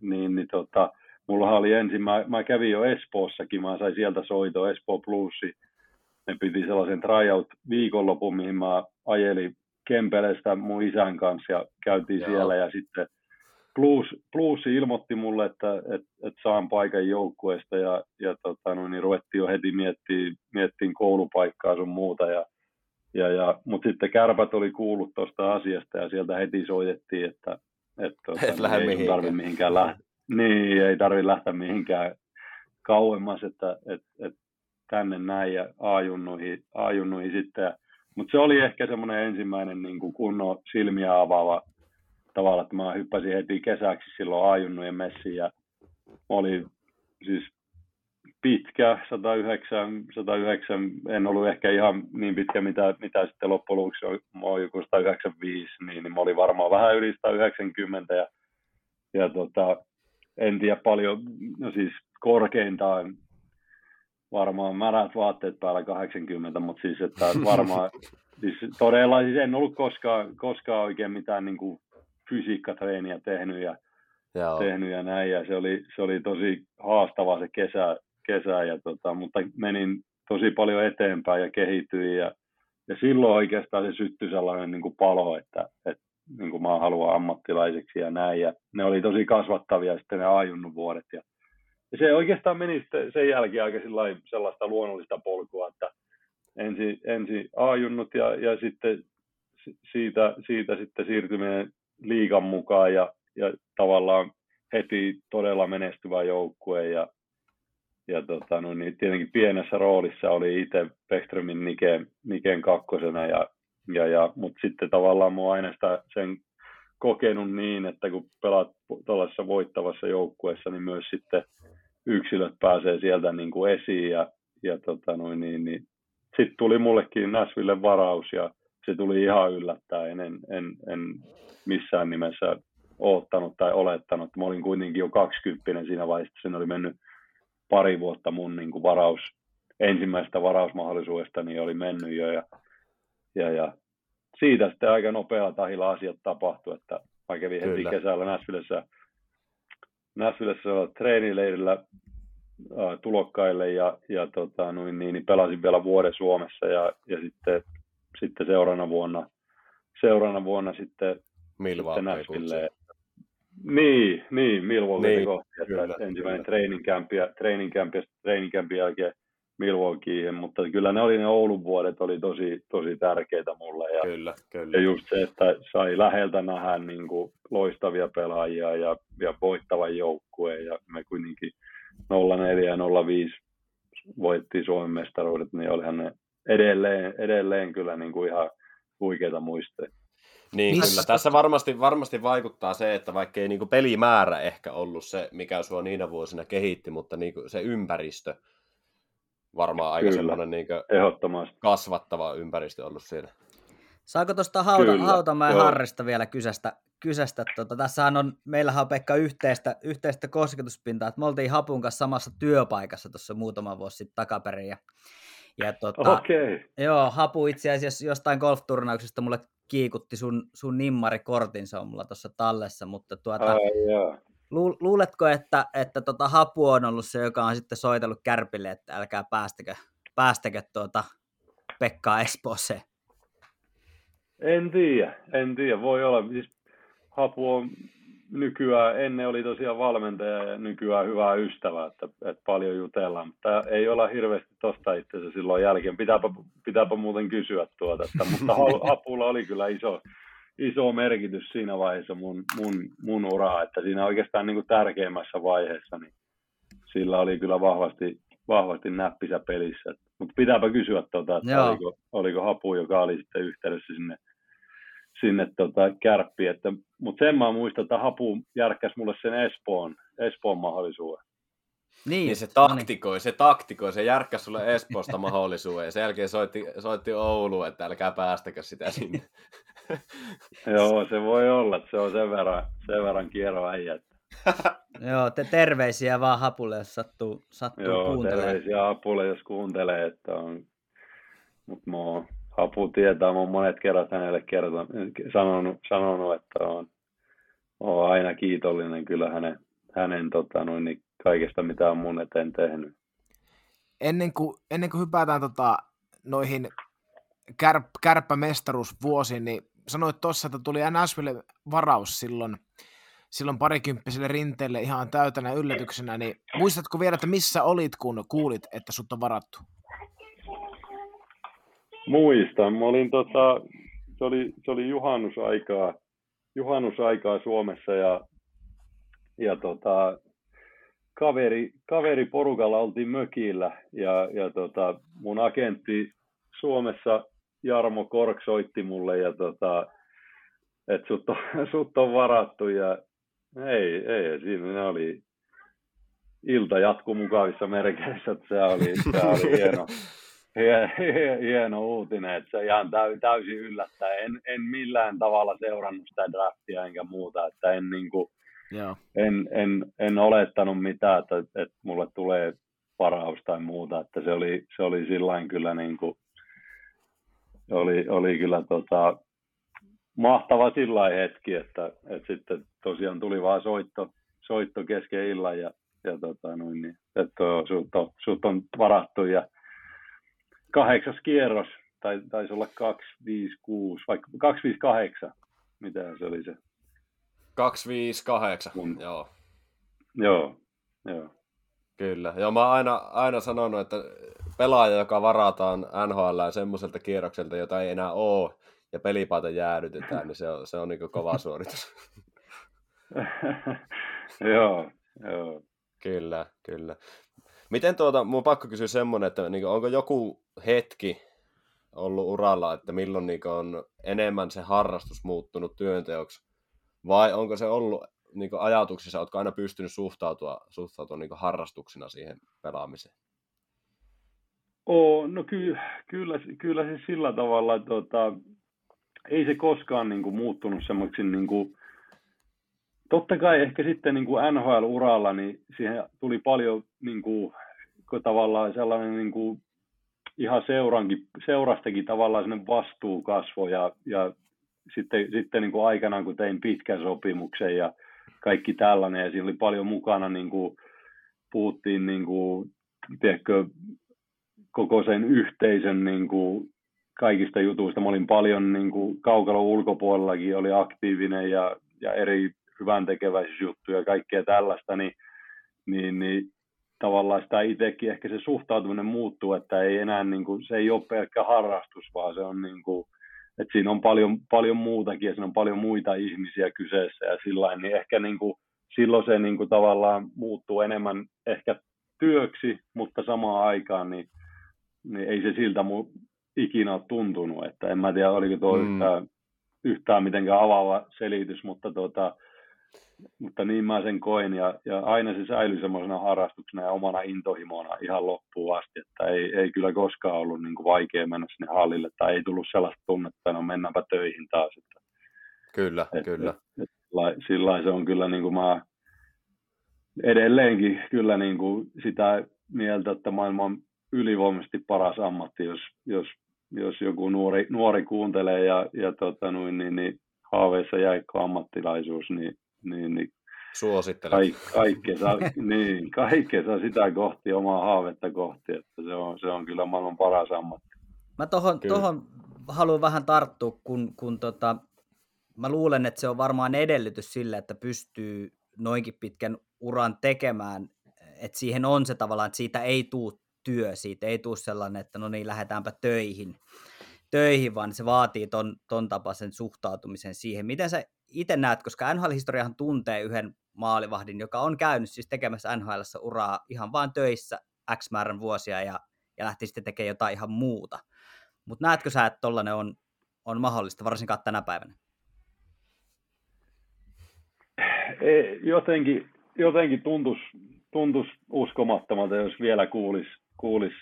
niin, niin tota, mulla oli ensin, mä, mä, kävin jo Espoossakin, mä sain sieltä soito Espoo Plusi. Ne piti sellaisen tryout viikonlopun, mihin mä ajelin Kempelestä mun isän kanssa ja käytiin Joo. siellä ja sitten Blues, Blues ilmoitti mulle, että, että, että saan paikan joukkueesta ja, ja tota, no, niin ruvettiin jo heti miettimään, miettimään koulupaikkaa sun muuta. Ja, ja, ja, Mutta sitten kärpät oli kuullut tuosta asiasta ja sieltä heti soitettiin, että, että tota, Et niin, ei mihinkään. tarvitse mihinkään lähteä. Niin, ei tarvitse lähteä mihinkään kauemmas, että, että, että tänne näin ja A-junnuihin, A-junnuihin sitten. Mutta se oli ehkä semmoinen ensimmäinen niin kuin kunnon silmiä avaava tavalla, että mä hyppäsin heti kesäksi silloin ajunnujen messiin ja oli siis pitkä, 109, 109, en ollut ehkä ihan niin pitkä, mitä, mitä sitten loppujen lopuksi oli joku 195, niin, niin mä olin varmaan vähän yli 190 ja, ja tota, en tiedä paljon, no siis korkeintaan varmaan märät vaatteet päällä 80, mutta siis että varmaan, [LAUGHS] siis todella siis en ollut koskaan, koskaan oikein mitään niin kuin fysiikkatreeniä tehnyt ja, Joo. tehnyt ja näin, ja se oli, se oli tosi haastava se kesä, kesä ja tota, mutta menin tosi paljon eteenpäin ja kehityin ja, ja silloin oikeastaan se syttyi sellainen niin kuin palo, että, että niin kuin mä haluan ammattilaiseksi ja näin, ja ne oli tosi kasvattavia sitten ne ajunnut vuodet, ja, ja se oikeastaan meni sen jälkeen aika sellaista luonnollista polkua, että ensin, ensin ajunnut ja, ja sitten siitä, siitä sitten siirtyminen liigan mukaan ja, ja tavallaan heti todella menestyvä joukkue ja, ja tota, no niin, tietenkin pienessä roolissa oli itse Beckströmin Niken, Niken kakkosena ja, ja, ja mutta sitten tavallaan mä aina sitä sen kokenut niin, että kun pelaat tuollaisessa voittavassa joukkueessa, niin myös sitten yksilöt pääsee sieltä niin kuin esiin ja, ja tota noin, niin, niin sitten tuli mullekin Näsville varaus ja se tuli ihan yllättäen. En, en, en missään nimessä oottanut tai olettanut. Mä olin kuitenkin jo 20 siinä vaiheessa, sen oli mennyt pari vuotta mun niin kuin varaus, ensimmäistä varausmahdollisuudesta niin oli mennyt jo ja, ja, ja siitä sitten aika nopealla tahilla asiat tapahtui, että mä kävin heti Kyllä. kesällä Näsvillessä, Näsvillessä treenileirillä äh, tulokkaille ja, ja tota, noin, niin, niin pelasin vielä vuoden Suomessa ja, ja sitten, sitten seuraavana vuonna, seuraavana vuonna sitten Milwaukee. Niin, niin, Milwaukee niin, kohti, että kyllä, ensimmäinen treeninkämpi ja treeninkämpi, treeninkämpi jälkeen Milwaukeeen, mutta kyllä ne oli ne Oulun vuodet oli tosi, tosi tärkeitä mulle. Ja, kyllä, kyllä. ja just se, että sai läheltä nähdä niin kuin loistavia pelaajia ja, ja voittavan joukkueen ja me kuitenkin 04 ja 05 voitti Suomen mestaruudet, niin olihan ne edelleen, edelleen kyllä niin kuin ihan huikeita muistoja. Niin, Missä? kyllä. Tässä varmasti, varmasti vaikuttaa se, että vaikka ei niinku pelimäärä ehkä ollut se, mikä sua niinä vuosina kehitti, mutta niinku se ympäristö varmaan aika kyllä. semmoinen niinku kasvattava ympäristö ollut siinä. Saako tuosta Hauta, Hautamäen Joo. Harrista vielä kysästä, kysästä. Tota, tässähän on, meillähän on Pekka yhteistä, yhteistä kosketuspintaa, että me oltiin Hapun kanssa samassa työpaikassa tuossa muutama vuosi sitten takaperin. Ja, ja tota, Okei. Joo, Hapu itse asiassa jostain golfturnauksesta mulle kiikutti sun, sun nimmarikortin, se on mulla tuossa tallessa, mutta tuota, Ai, joo. Lu, luuletko, että, että tota Hapu on ollut se, joka on sitten soitellut Kärpille, että älkää päästäkö, päästäkö tuota Pekkaa Espooseen? En tiedä, en tiedä. Voi olla. Siis Hapu on nykyään, ennen oli tosiaan valmentaja ja nykyään hyvä ystävä, että, että paljon jutellaan, mutta ei olla hirveästi tosta itse asiassa silloin jälkeen. Pitääpä, pitääpä muuten kysyä tuota, että, mutta [LAUGHS] Hapulla oli kyllä iso, iso merkitys siinä vaiheessa mun, mun, mun uraa, että siinä oikeastaan niin kuin tärkeimmässä vaiheessa, niin sillä oli kyllä vahvasti, vahvasti näppisä pelissä. Mutta pitääpä kysyä, tuota, että oliko, oliko Hapu, joka oli sitten yhteydessä sinne sinne tota, kärppi. Että, mutta sen mä muistan, että Hapu järkkäsi mulle sen Espoon, Espoon mahdollisuuden. Niin, niin se taktikoi, no niin. se taktikoi, se järkkäsi sulle Espoosta [LAUGHS] mahdollisuuden ja sen jälkeen soitti, soitti Ouluun, että älkää päästäkö sitä sinne. [LAUGHS] Joo, se voi olla, että se on sen verran, sen verran kierro äijä. [LAUGHS] Joo, te terveisiä vaan Hapulle, jos sattuu, sattuu Joo, kuuntelemaan. terveisiä Hapulle, jos kuuntelee, että on, mutta mä oon Hapu tietää, mä oon monet kerrat hänelle kertonut, sanonut, sanonut että on, on aina kiitollinen kyllä hänen, hänen tota, noin, niin kaikesta, mitä on mun eteen tehnyt. Ennen kuin, ennen kuin hypätään tota, noihin kär, kärppämestaruusvuosiin, niin sanoit tuossa, että tuli Nashville varaus silloin, silloin parikymppiselle rinteelle ihan täytänä yllätyksenä, niin muistatko vielä, että missä olit, kun kuulit, että sut on varattu? Muistan. Mä olin tota, se oli, se oli juhannusaikaa, juhannusaikaa Suomessa ja, ja tota, kaveri, kaveri porukalla oltiin mökillä ja, ja tota, mun agentti Suomessa Jarmo Kork soitti mulle ja tota, että sut on, [LAUGHS] sut on varattu ja ei, ei, siinä oli ilta jatku mukavissa merkeissä, että se oli, se oli [LAUGHS] hieno, hieno uutinen, että se ihan täysin yllättää. En, en millään tavalla seurannut sitä draftia enkä muuta, että en, niin kuin, Joo. en, en, en olettanut mitään, että, että mulle tulee varaus tai muuta, että se oli, se oli sillain kyllä niin kuin, oli, oli kyllä tota, mahtava sillä hetki, että, että sitten tosiaan tuli vaan soitto, soitto kesken illan ja, ja tota, noin, niin, että sut on, sut on varattu ja kahdeksas kierros, tai taisi olla 256, vaikka 258, mitä se oli se? 258, Mun... joo. Joo, joo. Kyllä. Joo, mä oon aina, aina sanonut, että pelaaja, joka varataan NHL semmoiselta kierrokselta, jota ei enää ole, ja pelipaita jäädytetään, niin se on, se on niin kova [LAUGHS] suoritus. [LAUGHS] joo, joo. Kyllä, kyllä. Miten tuota, mun pakko kysyä semmoinen, että niin onko joku hetki ollut uralla, että milloin niin on enemmän se harrastus muuttunut työnteoksi, vai onko se ollut niin ajatuksissa, oletko aina pystynyt suhtautua, suhtautua niin harrastuksena siihen pelaamiseen? Oo, no ky, kyllä, kyllä se sillä tavalla, että tota, ei se koskaan niin kuin, muuttunut semmoiksi niin kuin, totta kai ehkä sitten niin kuin NHL-uralla, niin siihen tuli paljon niin kuin, tavallaan sellainen niin kuin, ihan seurankin, seurastakin tavallaan sellainen vastuukasvo ja, ja sitten, sitten niin kuin aikanaan, kun tein pitkän sopimuksen ja kaikki tällainen, ja siinä oli paljon mukana, niin kuin, puhuttiin niin kuin, tiedätkö, koko sen yhteisön niin kuin, kaikista jutuista. Mä olin paljon niin kuin, kaukalon ulkopuolellakin, oli aktiivinen ja, ja eri hyvän tekeväisyysjuttuja ja kaikkea tällaista, niin, niin, niin tavallaan sitä itsekin ehkä se suhtautuminen muuttuu, että ei enää niin kuin, se ei ole pelkkä harrastus, vaan se on niin kuin, että siinä on paljon, paljon muutakin ja siinä on paljon muita ihmisiä kyseessä ja sillä niin ehkä niin kuin, silloin se niin kuin, tavallaan muuttuu enemmän ehkä työksi, mutta samaan aikaan niin, niin ei se siltä mu, ikinä ole tuntunut, että en mä tiedä oliko tuo mm. yhtään, yhtään mitenkään avaava selitys, mutta tota, mutta niin mä sen koin ja, ja aina se säilyi semmoisena harrastuksena ja omana intohimona ihan loppuun asti, että ei, ei kyllä koskaan ollut niin kuin vaikea mennä sinne hallille tai ei tullut sellaista tunnetta, että no mennäänpä töihin taas. Että Kyllä, et, kyllä. Et, et, sillä se on kyllä niin kuin mä edelleenkin kyllä niin kuin sitä mieltä, että maailman ylivoimaisesti paras ammatti, jos, jos, jos joku nuori, nuori kuuntelee ja, ja tota, noin, niin, niin haaveissa jäikko ammattilaisuus, niin, niin, niin Suosittelen. Kaik, kaikkea, [LAUGHS] niin, kaikkea sitä kohti, omaa haavetta kohti, että se on, se on kyllä maailman paras ammatti. Mä tohon, tohon haluan vähän tarttua, kun, kun tota, mä luulen, että se on varmaan edellytys sille, että pystyy noinkin pitkän uran tekemään, että siihen on se tavallaan, että siitä ei tule työ, siitä ei tule sellainen, että no niin, lähdetäänpä töihin, töihin vaan se vaatii ton, ton tapaisen suhtautumisen siihen. Miten sä itse näet, koska NHL-historiahan tuntee yhden maalivahdin, joka on käynyt siis tekemässä nhl uraa ihan vain töissä X määrän vuosia ja, ja lähti sitten tekemään jotain ihan muuta. Mutta näetkö sä, että tollainen on, on mahdollista, varsinkaan tänä päivänä? Jotenkin, jotenkin tuntuisi tuntus uskomattomalta, jos vielä kuulisi kuulis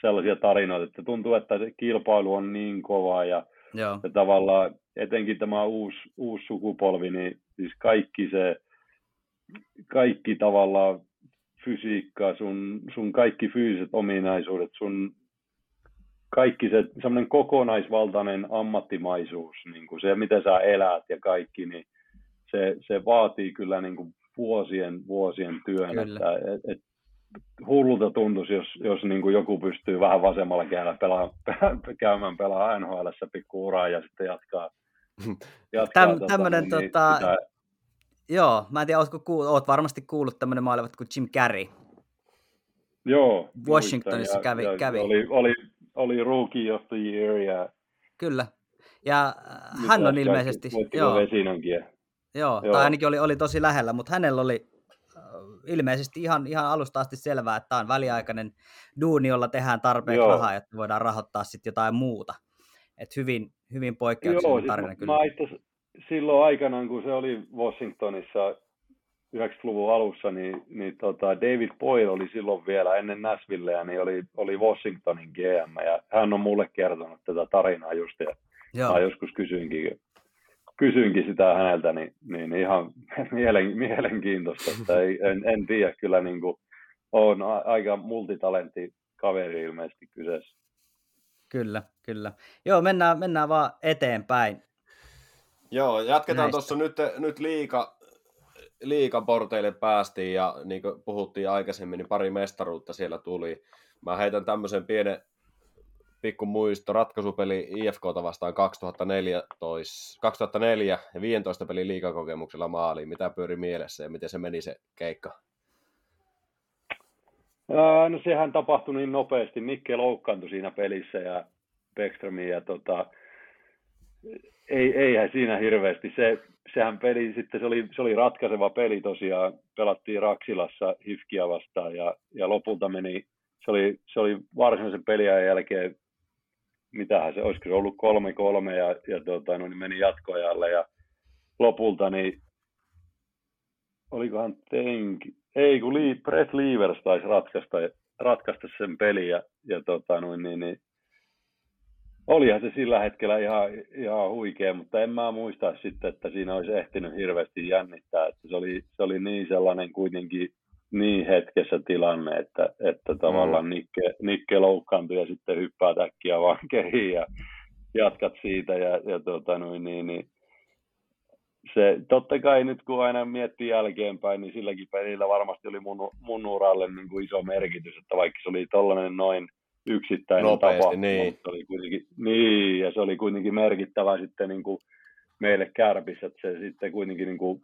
sellaisia tarinoita, että tuntuu, että se kilpailu on niin kova ja, Joo. ja tavallaan etenkin tämä uusi, uusi sukupolvi, niin siis kaikki se, kaikki tavallaan fysiikka, sun, sun kaikki fyysiset ominaisuudet, sun kaikki se semmoinen kokonaisvaltainen ammattimaisuus, niin kuin se, miten sä elät ja kaikki, niin se, se vaatii kyllä niin kuin vuosien, vuosien työn. Että, et, et, hullulta tuntuisi, jos, jos niin kuin joku pystyy vähän vasemmalla käydä pelaa, [LAUGHS] käymään pelaa NHL pikku uraa ja sitten jatkaa. [LAUGHS] jatkaa Täm, tota, tämmönen, niin, tota, sitä... Joo, mä en tiedä, ootko kuullut, oot varmasti kuullut tämmöinen maalivat kuin Jim Carrey. Joo. Washingtonissa ja, kävi. Ja kävi. Oli, oli, oli Rookie of the Year. Ja... Kyllä. Ja hän on ilmeisesti... Joo. Joo, Joo, tai ainakin oli, oli tosi lähellä, mutta hänellä oli äh, ilmeisesti ihan, ihan alusta asti selvää, että tämä on väliaikainen duuni, jolla tehdään tarpeeksi Joo. rahaa, että voidaan rahoittaa sitten jotain muuta. Et hyvin, hyvin poikkeuksellinen tarina siis kyllä. Mä itse silloin aikanaan, kun se oli Washingtonissa 90-luvun alussa, niin, niin tota David Boyle oli silloin vielä ennen Nashvilleä, niin oli, oli Washingtonin GM, ja hän on mulle kertonut tätä tarinaa just, ja Joo. mä joskus kysyinkin, kysyinkin sitä häneltä, niin, niin ihan [LAUGHS] mielen, mielenkiintoista, että ei, en, en tiedä kyllä niin kuin, on aika multitalentti kaveri ilmeisesti kyseessä. Kyllä, kyllä. Joo, mennään, mennään vaan eteenpäin. Joo, jatketaan tuossa nyt, nyt liika, liikaporteille päästiin ja niin kuin puhuttiin aikaisemmin, niin pari mestaruutta siellä tuli. Mä heitän tämmöisen pienen pikku muisto, ratkaisupeli IFKta vastaan 2014, 2004 ja 15 pelin liikakokemuksella maaliin. Mitä pyöri mielessä ja miten se meni se keikka? No sehän tapahtui niin nopeasti. Mikke loukkaantui siinä pelissä ja Beckströmiin ja tota, ei, eihän siinä hirveästi. Se, sehän peli sitten, se oli, se oli ratkaiseva peli tosiaan. Pelattiin Raksilassa Hifkiä vastaan ja, ja lopulta meni, se oli, se oli varsinaisen peliajan jälkeen mitähän se, olisiko se ollut kolme kolme ja, ja tota, no, niin meni jatkoajalle ja lopulta niin olikohan Tenki, ei kun Lee, Brett Leavers taisi ratkaista, ratkaista sen peli ja, ja tota, no, niin, niin, olihan se sillä hetkellä ihan, ihan huikea, mutta en mä muista sitten, että siinä olisi ehtinyt hirveästi jännittää, että se oli, se oli niin sellainen kuitenkin niin hetkessä tilanne, että, että tavallaan mm. Nikke, Nikke loukkaantui ja sitten hyppää täkkiä vaan [LAUGHS] kehiin ja jatkat siitä ja, ja tota, noin, niin, niin, se, totta kai nyt kun aina miettii jälkeenpäin, niin silläkin pelillä varmasti oli mun, mun uralle niin kuin iso merkitys, että vaikka se oli tollainen noin yksittäinen Nopeasti, tapa, niin. se oli kuitenkin, niin, ja se oli kuitenkin merkittävä sitten niin kuin meille kärpissä, että se sitten kuitenkin niin kuin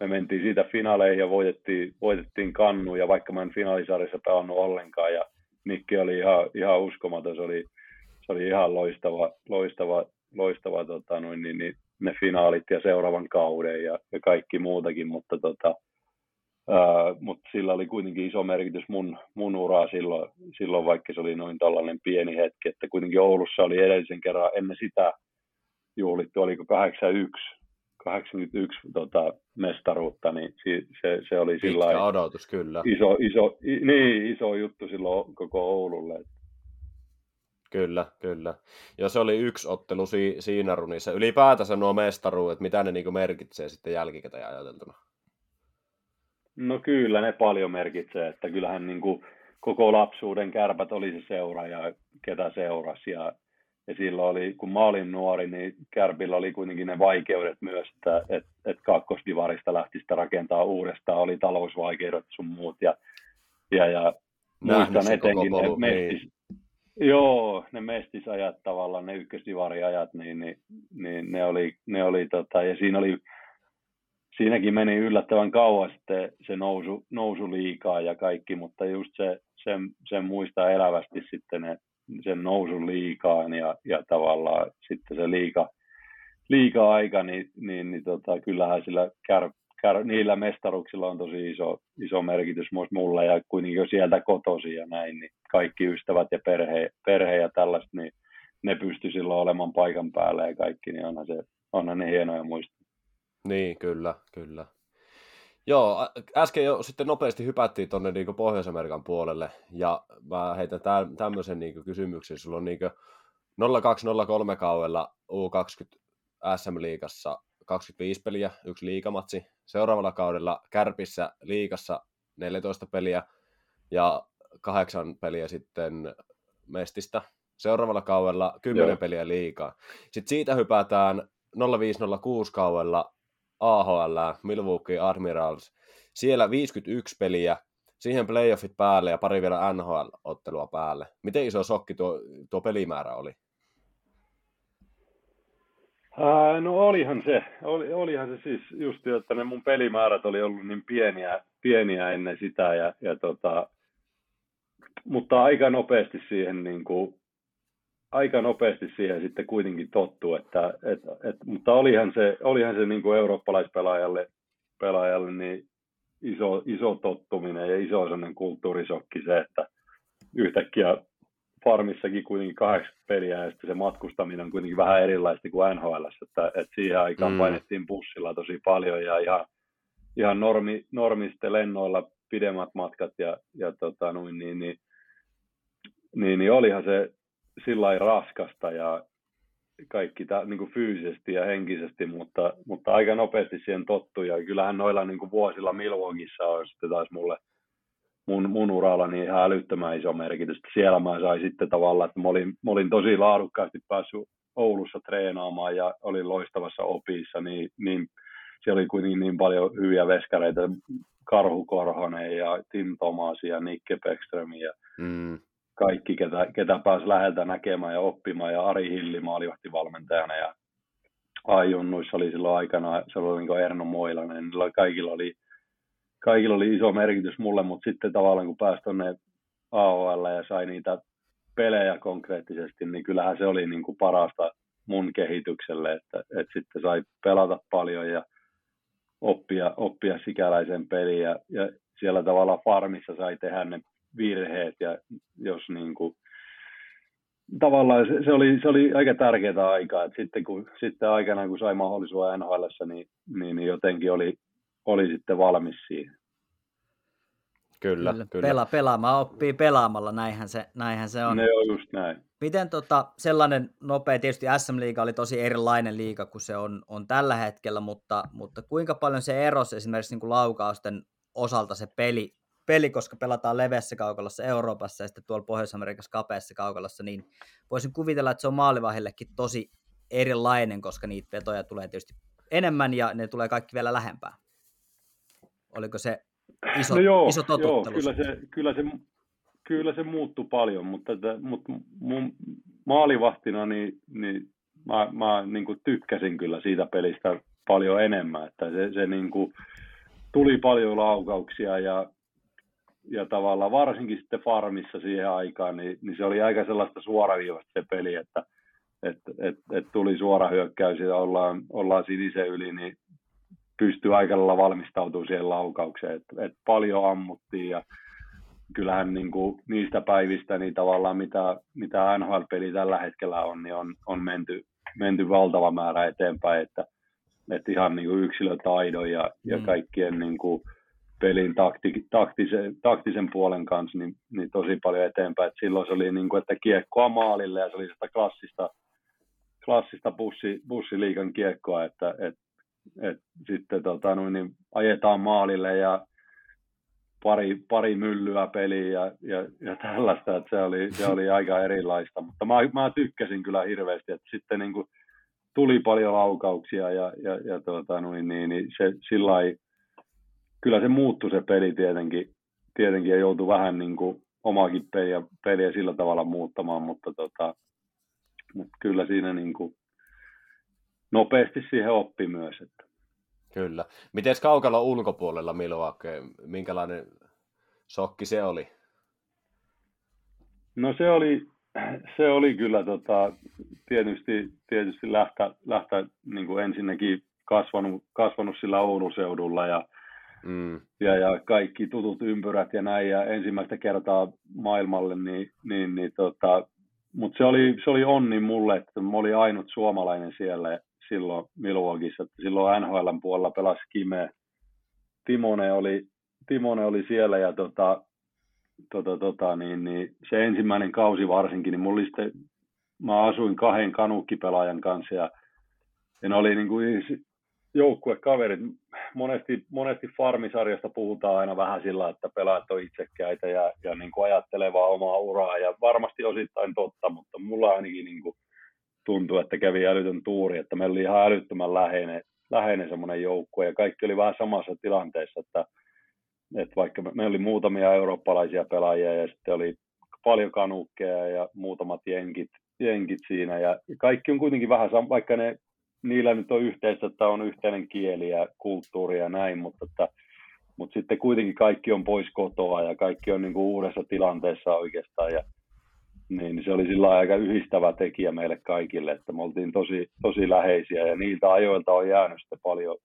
me mentiin siitä finaaleihin ja voitettiin, voitettiin kannu, ja vaikka mä en finaalisarjassa pelannut ollenkaan, ja Nikki oli ihan, ihan uskomaton, se oli, se oli ihan loistava, loistava, loistava tota, noin, niin, niin, ne finaalit ja seuraavan kauden ja, ja kaikki muutakin, mutta tota, ää, mutta sillä oli kuitenkin iso merkitys mun, mun uraa silloin, silloin, vaikka se oli noin tällainen pieni hetki, että kuitenkin Oulussa oli edellisen kerran ennen sitä juhlittu, oliko 81, 81 tota, mestaruutta, niin se, se, oli sillä odotus, kyllä. Iso, iso, niin, iso juttu silloin koko Oululle. Kyllä, kyllä. Ja se oli yksi ottelu si- siinä runissa. Ylipäätänsä nuo mestaruudet, mitä ne niinku merkitsee sitten jälkikäteen ajateltuna? No kyllä ne paljon merkitsee, että kyllähän niin kuin koko lapsuuden kärpät oli se seura ja ketä seurasi. Ja, ja silloin oli, kun mä olin nuori, niin kärpillä oli kuitenkin ne vaikeudet myös, että et, et kakkosdivarista lähti sitä rakentaa uudestaan, oli talousvaikeudet sun muut. Ja, ja, ja muistan etenkin ne mestis, niin. Joo, ne mestisajat tavallaan, ne ykkösdivariajat, niin, niin, niin ne oli, ne oli tota, ja siinä oli siinäkin meni yllättävän kauan sitten se nousu, nousu liikaa ja kaikki, mutta just se, sen, sen muistaa elävästi sitten ne, sen nousun liikaan ja, ja tavallaan sitten se liika, liika aika, niin, niin, niin tota, kyllähän sillä kär, kär, niillä mestaruksilla on tosi iso, iso merkitys myös mulle ja kuitenkin jo sieltä kotosi ja näin, niin kaikki ystävät ja perhe, perhe ja tällaista, niin ne pysty silloin olemaan paikan päällä ja kaikki, niin onhan, se, onhan ne hienoja muistaa. Niin, kyllä, kyllä. Joo, äsken jo sitten nopeasti hypättiin tuonne niin Pohjois-Amerikan puolelle, ja mä heitän tä- tämmöisen niin kysymyksen. Sulla on niin 0203 kaudella U20 SM-liigassa 25 peliä, yksi liikamatsi. Seuraavalla kaudella Kärpissä liikassa 14 peliä ja kahdeksan peliä sitten Mestistä. Seuraavalla kaudella 10 Joo. peliä liikaa. Sitten siitä hypätään 0506 kaudella AHL, Milwaukee Admirals. Siellä 51 peliä, siihen playoffit päälle ja pari vielä NHL-ottelua päälle. Miten iso sokki tuo, tuo pelimäärä oli? Ää, no olihan se, oli, olihan se siis just, että ne mun pelimäärät oli ollut niin pieniä, pieniä ennen sitä, ja, ja tota, mutta aika nopeasti siihen niin kuin, aika nopeasti siihen sitten kuitenkin tottu, että, et, et, mutta olihan se, olihan se niin kuin eurooppalaispelaajalle pelaajalle niin iso, iso tottuminen ja iso sellainen kulttuurisokki se, että yhtäkkiä farmissakin kuitenkin kahdeksan peliä ja sitten se matkustaminen on kuitenkin vähän erilaista kuin NHL, että, että siihen aikaan mm. painettiin bussilla tosi paljon ja ihan, ihan normi, normisten lennoilla pidemmät matkat ja, ja tota, noin, niin, niin, niin, niin, olihan se sillä raskasta ja kaikki ta, niin kuin fyysisesti ja henkisesti, mutta, mutta aika nopeasti siihen tottui ja kyllähän noilla niin kuin vuosilla Milwaukeeissa on sitten taas mulle mun, mun uralla niin ihan älyttömän iso merkitys. Siellä mä sain sitten tavallaan, että mä olin, mä olin tosi laadukkaasti päässyt Oulussa treenaamaan ja olin loistavassa opissa, niin, niin siellä oli kuitenkin niin paljon hyviä veskareita, Karhu Korhonen ja Tim Thomas ja Nikke Beckström ja mm kaikki, ketä, ketä pääsi läheltä näkemään ja oppimaan, ja Ari Hilli maalivahtivalmentajana, ja Ajunnuissa oli silloin aikana, se oli niin Erno Moilanen, niillä kaikilla oli, kaikilla oli iso merkitys mulle, mutta sitten tavallaan kun pääsi tuonne AOL ja sai niitä pelejä konkreettisesti, niin kyllähän se oli niin kuin parasta mun kehitykselle, että, että sitten sai pelata paljon ja oppia, oppia sikäläisen peliä ja, ja siellä tavalla farmissa sai tehdä ne virheet ja jos niin kuin, tavallaan se, se, oli, se oli aika tärkeää aikaa, että sitten, kun, sitten aikanaan kun sai mahdollisuuden NHL, niin, niin, niin jotenkin oli, oli sitten valmis siihen. Kyllä, kyllä. kyllä. Pela, pelaamaan oppii pelaamalla, näinhän se, näinhän se on. Ne on just näin. Miten tota, sellainen nopea, tietysti SM-liiga oli tosi erilainen liiga kuin se on, on tällä hetkellä, mutta, mutta kuinka paljon se erosi esimerkiksi niin kuin laukausten osalta se peli peli, koska pelataan leveässä kaukalossa Euroopassa ja sitten tuolla Pohjois-Amerikassa kapeassa kaukalossa, niin voisin kuvitella, että se on maalivahillekin tosi erilainen, koska niitä vetoja tulee tietysti enemmän ja ne tulee kaikki vielä lähempää. Oliko se iso, no joo, iso joo, kyllä se, kyllä se, kyllä se muuttui paljon, mutta, että, mutta mun maalivahtina niin, niin mä, mä niin kuin tykkäsin kyllä siitä pelistä paljon enemmän, että se, se niin kuin, tuli paljon laukauksia ja ja tavallaan varsinkin sitten farmissa siihen aikaan, niin, niin se oli aika sellaista suoraviivasta se peli, että et, et, et tuli suora hyökkäys ja ollaan, ollaan sinisen yli, niin pystyy aika lailla valmistautumaan siihen laukaukseen. Et, et paljon ammuttiin ja kyllähän niin kuin niistä päivistä niin tavallaan mitä, mitä NHL-peli tällä hetkellä on, niin on, on menty, menty valtava määrä eteenpäin, että, että ihan niin kuin yksilötaidon ja, ja mm. kaikkien niin kuin pelin takti, taktisen, taktisen puolen kanssa niin, niin tosi paljon eteenpäin. Et silloin se oli niin kuin, että kiekkoa maalille ja se oli sitä klassista, klassista bussi, bussiliikan kiekkoa, että et, et sitten tota, noin, niin ajetaan maalille ja pari, pari myllyä peliä ja, ja, ja tällaista, että se oli, se oli aika erilaista, mutta mä, mä tykkäsin kyllä hirveästi, että sitten niin kuin tuli paljon laukauksia ja, ja, ja tota, noin, niin, niin se sillä kyllä se muuttui se peli tietenkin, tietenkin ja joutui vähän niin kuin omaakin peliä, peliä sillä tavalla muuttamaan, mutta, tota, mutta kyllä siinä niin kuin nopeasti siihen oppi myös. Että. Kyllä. Miten kaukalla ulkopuolella Milwaukee, minkälainen sokki se oli? No se oli, se oli kyllä tota, tietysti, tietysti lähtä, lähtä niin kuin ensinnäkin kasvanut, kasvanut sillä Oulun seudulla ja, mm. ja, ja, kaikki tutut ympyrät ja näin ja ensimmäistä kertaa maailmalle, niin, niin, niin tota, mutta se oli, se oli onni mulle, että mä olin ainut suomalainen siellä silloin Milwaukeeissa, että silloin NHLn puolella pelasi Kime. Timone oli, Timone oli siellä ja tota, tota, tota, niin, niin, se ensimmäinen kausi varsinkin, niin mulla sitten, mä asuin kahden kanukkipelaajan kanssa ja, ja ne oli niin kuin joukkuekaverit. Monesti, monesti farmisarjasta puhutaan aina vähän sillä, että pelaajat on itsekkäitä ja, ja niin kuin ajattelevaa omaa uraa ja varmasti osittain totta, mutta mulla ainakin niin kuin tuntui, että kävi älytön tuuri, että meillä oli ihan älyttömän läheinen, läheinen semmoinen joukkue ja kaikki oli vähän samassa tilanteessa, että, että vaikka me, oli muutamia eurooppalaisia pelaajia ja sitten oli paljon kanukkeja ja muutamat jenkit, jenkit siinä ja kaikki on kuitenkin vähän, vaikka ne, niillä nyt on yhteistä, että on yhteinen kieli ja kulttuuri ja näin, mutta, että, mutta sitten kuitenkin kaikki on pois kotoa ja kaikki on niin kuin uudessa tilanteessa oikeastaan ja niin se oli sillä aika yhdistävä tekijä meille kaikille, että me oltiin tosi, tosi läheisiä ja niiltä ajoilta on jäänyt sitten paljon,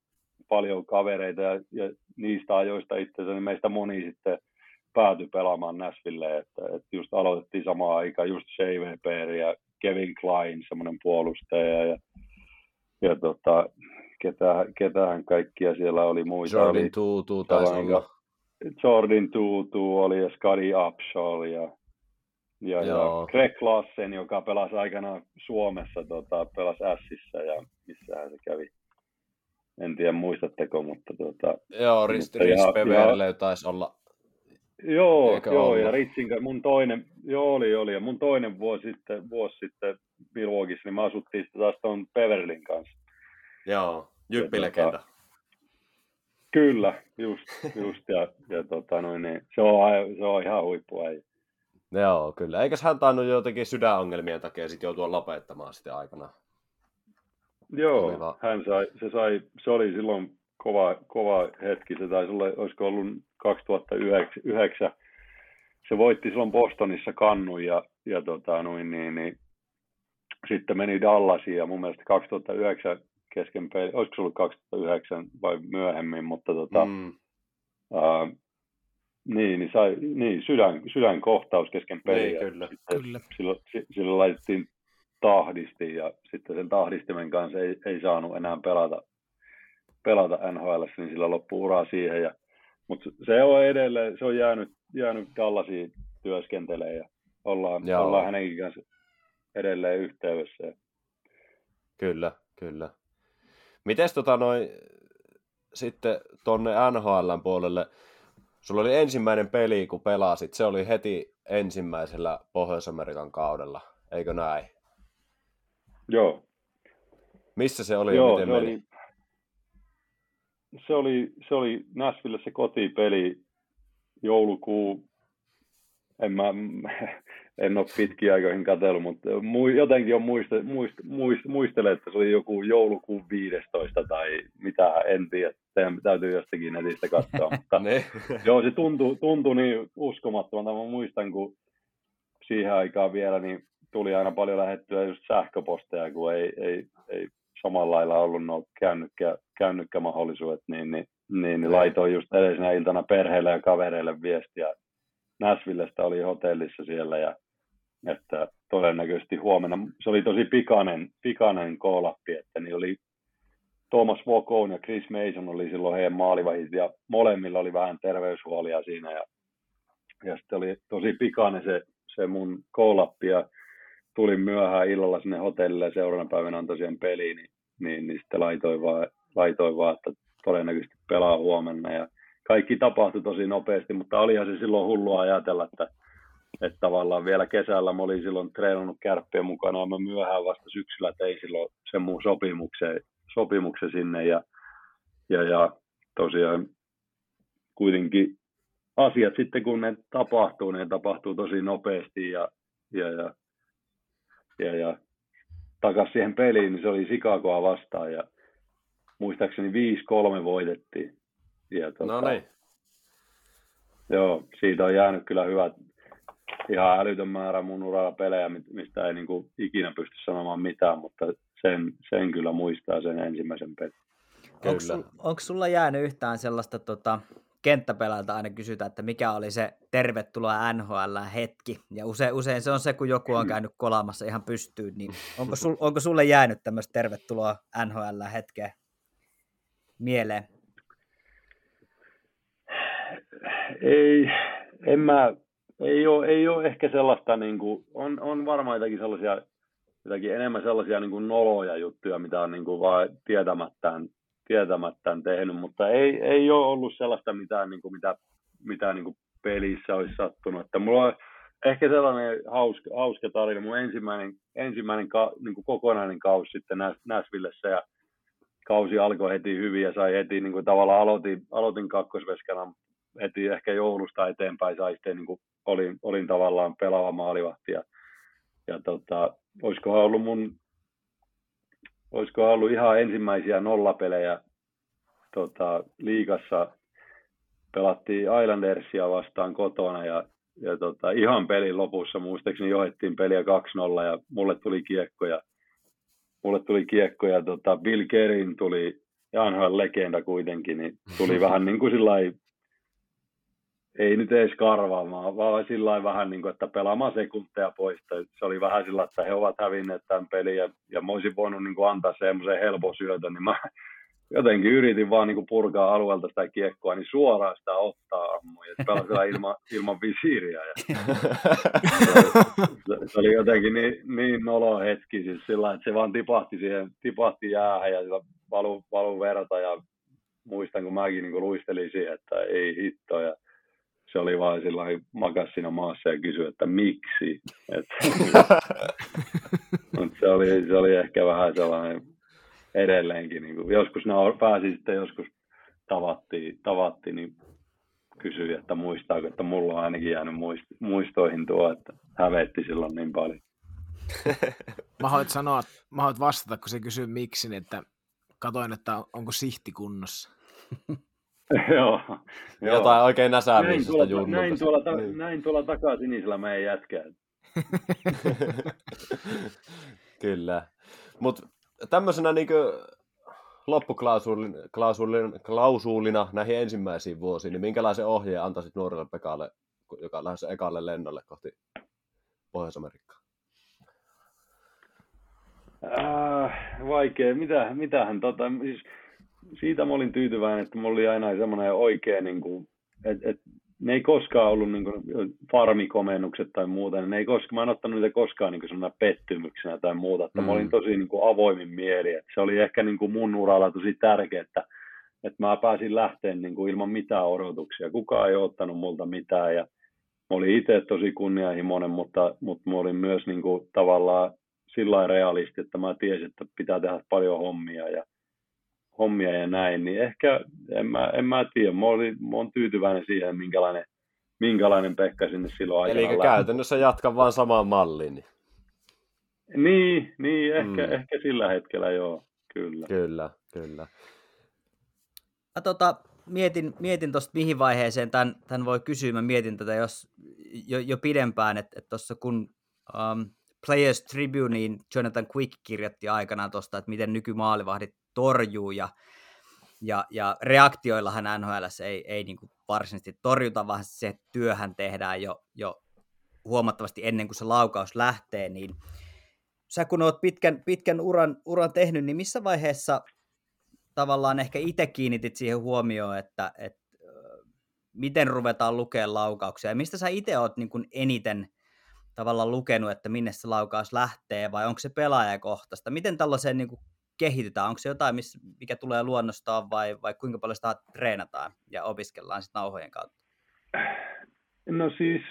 paljon kavereita ja, ja niistä ajoista itse asiassa niin meistä moni sitten päätyi pelaamaan Nashville, että, että just aloitettiin samaan aikaan just Weber ja Kevin Klein, semmoinen puolustaja ja, ja tota, ketä, ketähän kaikkia siellä oli muita. Jordan Tuutu taisi olla. Jordan Tuutu oli ja Scotty Upshaw ja ja, ja Greg Lassen, joka pelasi aikanaan Suomessa, tota, pelasi Sissä ja missähän se kävi. En tiedä muistatteko, mutta... Tota, joo, Rist, Rist taisi olla. Joo, joo ollut? ja Ritsin mun toinen, joo oli, oli, ja mun toinen vuosi sitten, vuosi sitten Milwaukeeissa, niin me asuttiin sitten taas tuon Peverlin kanssa. Joo, jyppilegenda. Tota, kyllä, just, [LAUGHS] just ja, ja tota, noin, niin, se, on, se on ihan huippuäijä. Joo, kyllä. Eikös hän tainnut jotenkin sydänongelmien takia sitten joutua lopettamaan sitten aikana? Joo, hän sai, se, sai, se oli silloin kova, kova hetki. Se taisi olla, olisiko ollut 2009. Se voitti silloin Bostonissa kannun ja, ja tota, noin, niin, niin, sitten meni Dallasiin ja mun mielestä 2009 kesken peli, olisiko se ollut 2009 vai myöhemmin, mutta tota, mm. uh, niin, niin, sai, niin sydän, sydänkohtaus kesken peliä. Niin, kyllä. kyllä. Silloin, silloin laitettiin tahdisti ja sitten sen tahdistimen kanssa ei, ei saanut enää pelata, pelata NHL, niin sillä loppuu uraa siihen. Ja, mutta se on edelleen, se on jäänyt, jäänyt Dallasiin työskentelee ja ollaan, ollaan hänenkin kanssa edelleen yhteydessä. Kyllä, kyllä. Miten tota noin sitten tuonne NHL puolelle, Sulla oli ensimmäinen peli, kun pelasit, se oli heti ensimmäisellä Pohjois-Amerikan kaudella, eikö näin? Joo. Missä se oli Joo, ja miten se meni? Oli, se oli, se oli Nashville se kotipeli joulukuu, en mä, [LAUGHS] en ole pitkiä aikoihin katsellut, mutta jotenkin on muista, muist, muist, muistele, että se oli joku joulukuun 15 tai mitä, en tiedä, teidän täytyy jostakin netistä katsoa, [LAUGHS] mutta joo, se tuntui, tuntui niin uskomattomalta, mä muistan, kun siihen aikaan vielä niin tuli aina paljon lähettyä just sähköposteja, kun ei, ei, ei samalla lailla ollut nuo kännykkä, kännykkämahdollisuudet, niin, niin, niin, niin laitoin just edellisenä iltana perheelle ja kavereille viestiä. Näsvillestä oli hotellissa siellä ja että todennäköisesti huomenna, se oli tosi pikainen, pikainen koolappi, että niin oli Thomas Vokone ja Chris Mason oli silloin heidän maalivahit ja molemmilla oli vähän terveyshuolia siinä ja, ja sitten oli tosi pikainen se, se mun koolappi ja tulin myöhään illalla sinne hotellille ja seuraavana päivänä on tosiaan peli, niin, niin, niin sitten laitoin vaan, laitoin vaan, että todennäköisesti pelaa huomenna. Ja kaikki tapahtui tosi nopeasti, mutta olihan se silloin hullua ajatella, että, että tavallaan vielä kesällä mä olin silloin treenannut kärppiä mukana ja mä myöhään vasta syksyllä tein silloin sen mun sopimuksen, sopimuksen sinne ja, ja, ja tosiaan kuitenkin asiat sitten kun ne tapahtuu, ne tapahtuu tosi nopeasti ja, ja, ja, ja, ja takas siihen peliin, niin se oli Chicagoa vastaan ja muistaakseni 5-3 voitettiin. Ja, tota, no niin. Joo, siitä on jäänyt kyllä hyvät, ihan älytön määrä mun uralla pelejä, mistä ei niin kuin ikinä pysty sanomaan mitään, mutta sen, sen kyllä muistaa sen ensimmäisen pelin. Onko, sul, onko sulla jäänyt yhtään sellaista tota, kenttäpelältä aina kysytä, että mikä oli se tervetuloa NHL hetki, ja usein, usein se on se, kun joku on käynyt kolaamassa ihan pystyyn, niin [LAUGHS] onko, sul, onko sulle jäänyt tämmöistä tervetuloa NHL hetkeä mieleen? Ei, en mä, ei ole, ei ole ehkä sellaista, niin kuin, on, on varmaan jotakin sellaisia, jotakin enemmän sellaisia niin kuin noloja juttuja, mitä on niin kuin vaan tietämättään, tietämättään tehnyt, mutta ei, ei ole ollut sellaista mitään, niin kuin, mitä, mitä niin kuin pelissä olisi sattunut. Että mulla on ehkä sellainen hauska, hauska tarina. Mun ensimmäinen, ensimmäinen ka, niin kuin kokonainen kausi sitten Näsvillessä ja kausi alkoi heti hyvin ja sai heti niin kuin tavallaan aloitin, aloitin kakkosveskana heti ehkä joulusta eteenpäin sai sitten niin kuin olin, olin tavallaan pelaava maalivahti ja, ja tota, olisikohan ollut mun olisikohan ollut ihan ensimmäisiä nollapelejä tota, liigassa? Pelattiin Islandersia vastaan kotona ja, ja tota, ihan pelin lopussa muistaakseni johdettiin peliä 2-0 ja mulle tuli kiekko ja mulle tuli kiekko ja tota, Bill Kerin tuli, Janhan legenda kuitenkin, niin tuli [LAUGHS] vähän niin kuin sillä ei nyt edes karvaamaan, vaan sillä vähän niin kuin, että pelaamaan sekunteja pois. Se oli vähän sillä, että he ovat hävinneet tämän pelin ja, ja mä olisin voinut niin kuin antaa semmoisen helpon syötön, niin mä [LAUGHS] jotenkin yritin vaan niin kuin purkaa alueelta sitä kiekkoa, niin suoraan sitä ottaa ammuin. Ja pelasin ilman, [LAUGHS] ilman visiiriä. Ja se, [LAUGHS] se, oli jotenkin niin, niin nolo hetki, siis sillä että se vaan tipahti siihen, tipahti jäähän ja sillä valu, valu verta ja muistan, kun mäkin niin kuin luistelin siihen, että ei hitto. Ja se oli vaan sillä makas siinä maassa ja kysyi, että miksi. Et, [LAUGHS] mutta se oli, se oli ehkä vähän sellainen edelleenkin. Niin kuin, joskus ne pääsi sitten joskus tavattiin, tavattiin niin kysyi, että muistaako, että mulla on ainakin jäänyt muistoihin tuo, että hävetti silloin niin paljon. [LAUGHS] mä haluat sanoa, mä haluat vastata, kun se kysyy miksi, niin että katoin, että onko sihti kunnossa. [LAUGHS] [LAUGHS] joo, Jotain oikein näsäämisestä näin tuolla, näin tuolla, ta, niin. näin tuolla takaa sinisellä meidän jätkää. [LAUGHS] Kyllä. Mutta tämmöisenä niin loppuklausuulina näihin ensimmäisiin vuosiin, niin minkälaisen ohjeen antaisit nuorelle Pekalle, joka lähdössä ekalle lennolle kohti Pohjois-Amerikkaa? Äh, vaikea. Mitä, mitähän tota, siis siitä mä olin tyytyväinen, että mulla oli aina semmoinen oikea, niin kuin, että et, ne ei koskaan ollut niin kuin, farmikomennukset tai muuta, ne ei koskaan, mä en ottanut niitä koskaan niin kuin pettymyksenä tai muuta, että mm. mä olin mm. tosi niin kuin, avoimin mieli, että se oli ehkä niin kuin mun uralla tosi tärkeää, että, että mä pääsin lähteen niin kuin, ilman mitään odotuksia, kukaan ei ottanut multa mitään ja mä olin itse tosi kunnianhimoinen, mutta, mutta mä olin myös niin kuin, tavallaan sillä realisti, että mä tiesin, että pitää tehdä paljon hommia ja hommia ja näin, niin ehkä en mä, en mä tiedä. Mä, olin, mä olen tyytyväinen siihen, minkälainen, minkälainen Pekka sinne silloin aikana Eli lähti. käytännössä jatka vaan samaan malliin. Niin, niin, niin ehkä, mm. ehkä sillä hetkellä joo, kyllä. Kyllä, kyllä. Mä tota, mietin, mietin tuosta mihin vaiheeseen tämän, tämän voi kysyä. Mä mietin tätä jos, jo, jo pidempään, että, että tuossa kun um, Players Tribuneen Jonathan Quick kirjoitti aikanaan tuosta, että miten nykymaalivahdit torjuu ja, ja, ja reaktioillahan NHL ei, ei niin kuin varsinaisesti torjuta, vaan se työhän tehdään jo, jo huomattavasti ennen kuin se laukaus lähtee, niin sä kun oot pitkän, pitkän uran, uran tehnyt, niin missä vaiheessa tavallaan ehkä itse kiinnitit siihen huomioon, että, että miten ruvetaan lukemaan laukauksia, ja mistä sä itse oot niin kuin eniten tavallaan lukenut, että minne se laukaus lähtee, vai onko se pelaajakohtaista? Miten tällaiseen niin kuin kehitytään? Onko se jotain, mikä tulee luonnostaan, vai, vai kuinka paljon sitä treenataan ja opiskellaan sitten nauhojen kautta? No siis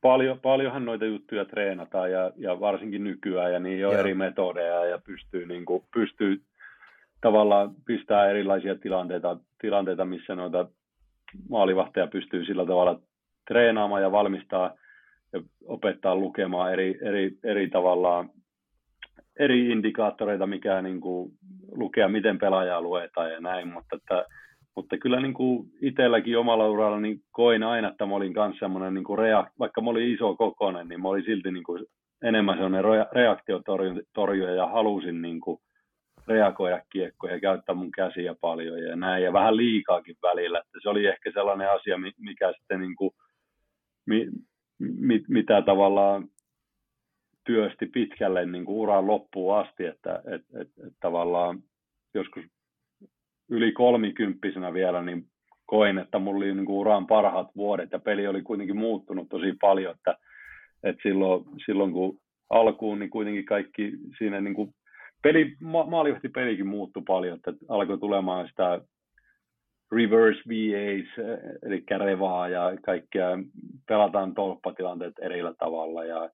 paljon, paljonhan noita juttuja treenataan ja, ja varsinkin nykyään ja niin on Joo. eri metodeja ja pystyy, niin kuin, pystyy tavallaan pistää erilaisia tilanteita, tilanteita, missä noita maalivahteja pystyy sillä tavalla treenaamaan ja valmistaa ja opettaa lukemaan eri, eri, eri tavallaan eri indikaattoreita, mikä niin kuin, lukea, miten pelaajaa luetaan ja näin, mutta että mutta kyllä niin kuin itselläkin omalla uralla niin koin aina, että mä olin kanssa semmoinen, niin kuin reak- vaikka mä olin iso kokonen, niin mä olin silti niin kuin enemmän semmoinen reaktiotorjuja ja halusin niin kuin reagoida kiekkoja ja käyttää mun käsiä paljon ja näin, ja vähän liikaakin välillä. Että se oli ehkä sellainen asia, mikä sitten niin kuin, mi, mi, mitä tavallaan työsti pitkälle niin kuin uran loppuun asti, että et, et, et tavallaan joskus yli kolmikymppisenä vielä, niin koin, että mulla oli niin kuin uran parhaat vuodet ja peli oli kuitenkin muuttunut tosi paljon, että, että silloin, silloin kun alkuun, niin kuitenkin kaikki siinä niin kuin peli, ma- maalivahti pelikin muuttui paljon, että alkoi tulemaan sitä reverse VAs, eli revaa ja kaikkea, pelataan tolppatilanteet erillä tavalla ja,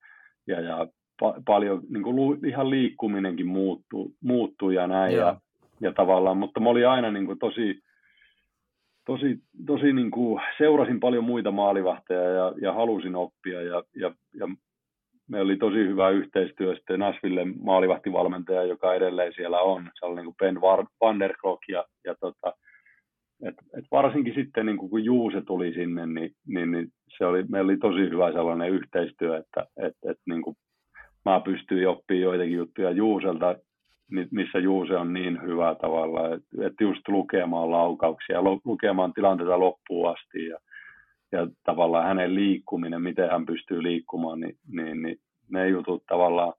ja, ja pa- paljon niin kuin ihan liikkuminenkin muuttuu, muuttuu ja näin. Yeah. Ja, ja tavallaan, mutta mä olin aina niin kuin tosi, tosi, tosi niin kuin, seurasin paljon muita maalivahteja ja, ja halusin oppia ja, ja, ja me oli tosi hyvä yhteistyö sitten Nashville maalivahtivalmentaja, joka edelleen siellä on. Se oli niin kuin Ben Van der Klok ja, ja tota, et, et varsinkin sitten niin kuin kun Juuse tuli sinne, niin, niin, niin se oli, meillä oli tosi hyvä sellainen yhteistyö, että et, et, niin kuin mä pystyin oppimaan joitakin juttuja Juuselta missä Juuse on niin hyvä tavalla, että, just lukemaan laukauksia, lukemaan tilanteita loppuun asti ja, ja tavallaan hänen liikkuminen, miten hän pystyy liikkumaan, niin, niin, niin ne jutut tavallaan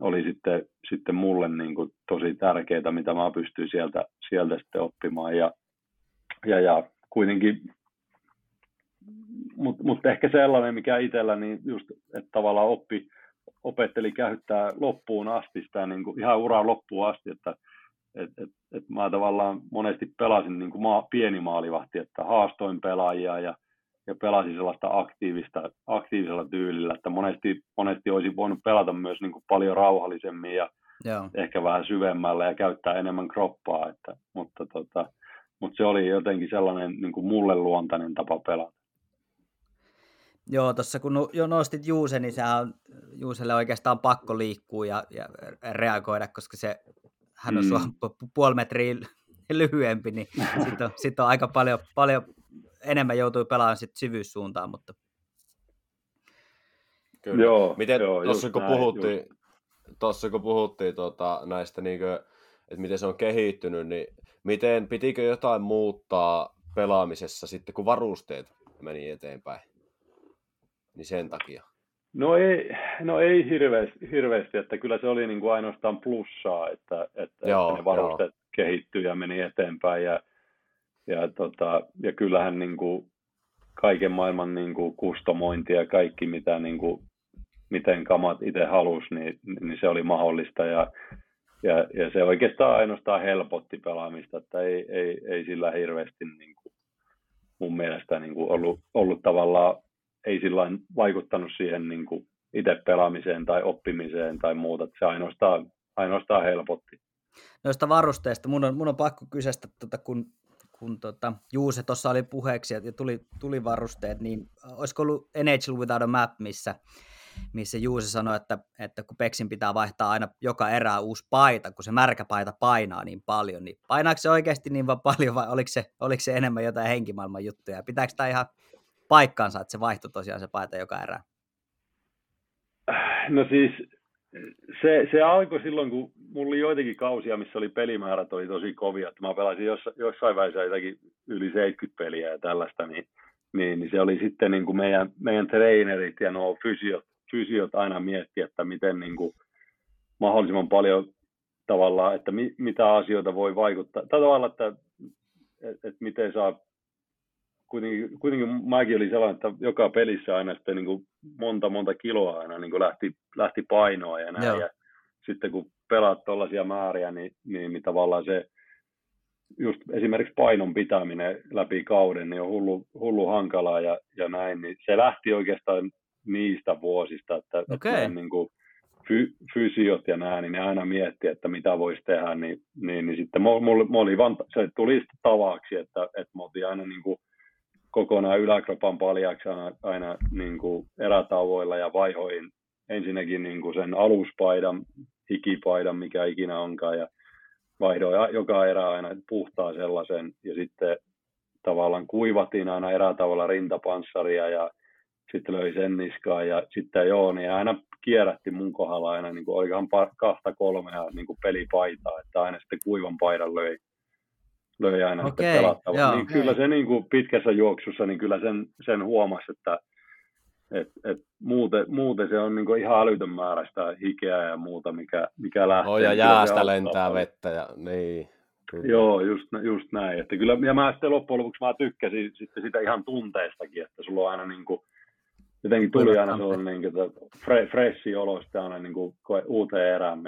oli sitten, sitten mulle niin kuin tosi tärkeitä, mitä mä pystyin sieltä, sieltä sitten oppimaan. Ja, ja, ja kuitenkin mutta mut ehkä sellainen, mikä itsellä, niin just, että tavallaan oppi, opetteli käyttää loppuun asti sitä niin kuin ihan uraa loppuun asti, että et, et, et mä tavallaan monesti pelasin niin kuin maa, pieni maalivahti, että haastoin pelaajia ja, ja pelasin sellaista aktiivista, aktiivisella tyylillä, että monesti, monesti olisi voinut pelata myös niin kuin paljon rauhallisemmin ja Joo. ehkä vähän syvemmällä ja käyttää enemmän kroppaa, että, mutta, tota, mutta se oli jotenkin sellainen niin kuin mulle luontainen tapa pelata. Joo, tuossa kun jo nostit Juuse, niin sehän on Juuselle oikeastaan pakko liikkua ja, ja reagoida, koska se, hän on mm. sua puoli metriä [LAUGHS] lyhyempi, niin sitten on, sit on aika paljon, paljon enemmän joutuu pelaamaan sit syvyyssuuntaan, mutta Kyllä. Joo, Miten joo, tuossa kun näin, puhuttiin, tuossa kun puhuttiin tota, näistä, niin kuin, että miten se on kehittynyt, niin miten, pitikö jotain muuttaa pelaamisessa sitten, kun varusteet meni eteenpäin? Niin sen takia? No ei, no ei hirveästi, hirveästi, että kyllä se oli niin kuin ainoastaan plussaa, että, että, joo, että ne varusteet joo. kehittyi ja meni eteenpäin ja, ja, tota, ja kyllähän niin kuin kaiken maailman niin kuin kustomointi ja kaikki, mitä niin kuin, miten kamat itse halusi, niin, niin se oli mahdollista ja, ja, ja se oikeastaan ainoastaan helpotti pelaamista, että ei, ei, ei sillä hirveästi niin kuin, mun mielestä niin kuin ollut, ollut tavallaan ei sillä vaikuttanut siihen niin kuin itse pelaamiseen tai oppimiseen tai muuta. Se ainoastaan, ainoastaan helpotti. Noista varusteista mun on, mun on pakko kysästä, tota, kun, kun tota, Juuse tuossa oli puheeksi ja tuli, tuli varusteet, niin olisiko ollut NHL Without a Map, missä, missä Juuse sanoi, että, että kun Peksin pitää vaihtaa aina joka erää uusi paita, kun se märkä paita painaa niin paljon, niin painaako se oikeasti niin paljon vai oliko se, oliko se enemmän jotain henkimaailman juttuja? Pitääkö tämä ihan paikkaansa, että se vaihtoi tosiaan se paita joka erää? No siis se, se alkoi silloin, kun mulla oli joitakin kausia, missä oli pelimäärät oli tosi kovia, että mä pelasin jossa, jossain vaiheessa jotakin yli 70 peliä ja tällaista, niin, niin, niin se oli sitten niin kuin meidän, meidän treenerit ja nuo fysiot, fysiot aina mietti, että miten niin kuin mahdollisimman paljon tavallaan, että mi, mitä asioita voi vaikuttaa. Tai tavallaan, että, että, että miten saa kuitenkin, kuitenkin mäkin oli sellainen, että joka pelissä aina sitten niin kuin monta monta kiloa aina niin kuin lähti, lähti painoa ja näin. Ja sitten kun pelaat tuollaisia määriä, niin, niin, niin tavallaan se just esimerkiksi painon pitäminen läpi kauden niin on hullu, hullu hankalaa ja, ja näin, niin se lähti oikeastaan niistä vuosista, että, okay. että niin kuin fy, fysiot ja nämä, niin ne aina miettii, että mitä voisi tehdä, niin, niin, niin sitten mulla, mulla oli vaan, se tuli sitten tavaksi, että, että mä otin aina niin kuin kokonaan yläkropan paljaksi aina, aina niin kuin erätauoilla ja vaihoin ensinnäkin niin kuin sen aluspaidan, hikipaidan, mikä ikinä onkaan, ja vaihdoin joka erä aina puhtaa sellaisen, ja sitten tavallaan kuivatiin aina erätavalla rintapanssaria, ja sitten löi sen niskaan, ja sitten joo, niin aina kierrätti mun kohdalla aina, niin kuin olikohan kahta kolmea niin kuin pelipaitaa, että aina sitten kuivan paidan löi löi aina okay, pelattava. Joo, niin kyllä se niin kuin pitkässä juoksussa, niin kyllä sen, sen huomasi, että et, et muuten, muuten, se on niin kuin ihan älytön määrä sitä hikeä ja muuta, mikä, mikä lähtee. Oh, ja jäästä lentää paljon. vettä ja niin. Kyllä. Joo, just, just näin. Että kyllä, ja mä sitten loppujen lopuksi mä tykkäsin sitten sitä ihan tunteestakin, että sulla on aina niin kuin, jotenkin tuli aina sellainen niin kuin, fre, freshi olo sitten aina niin kuin, uuteen erään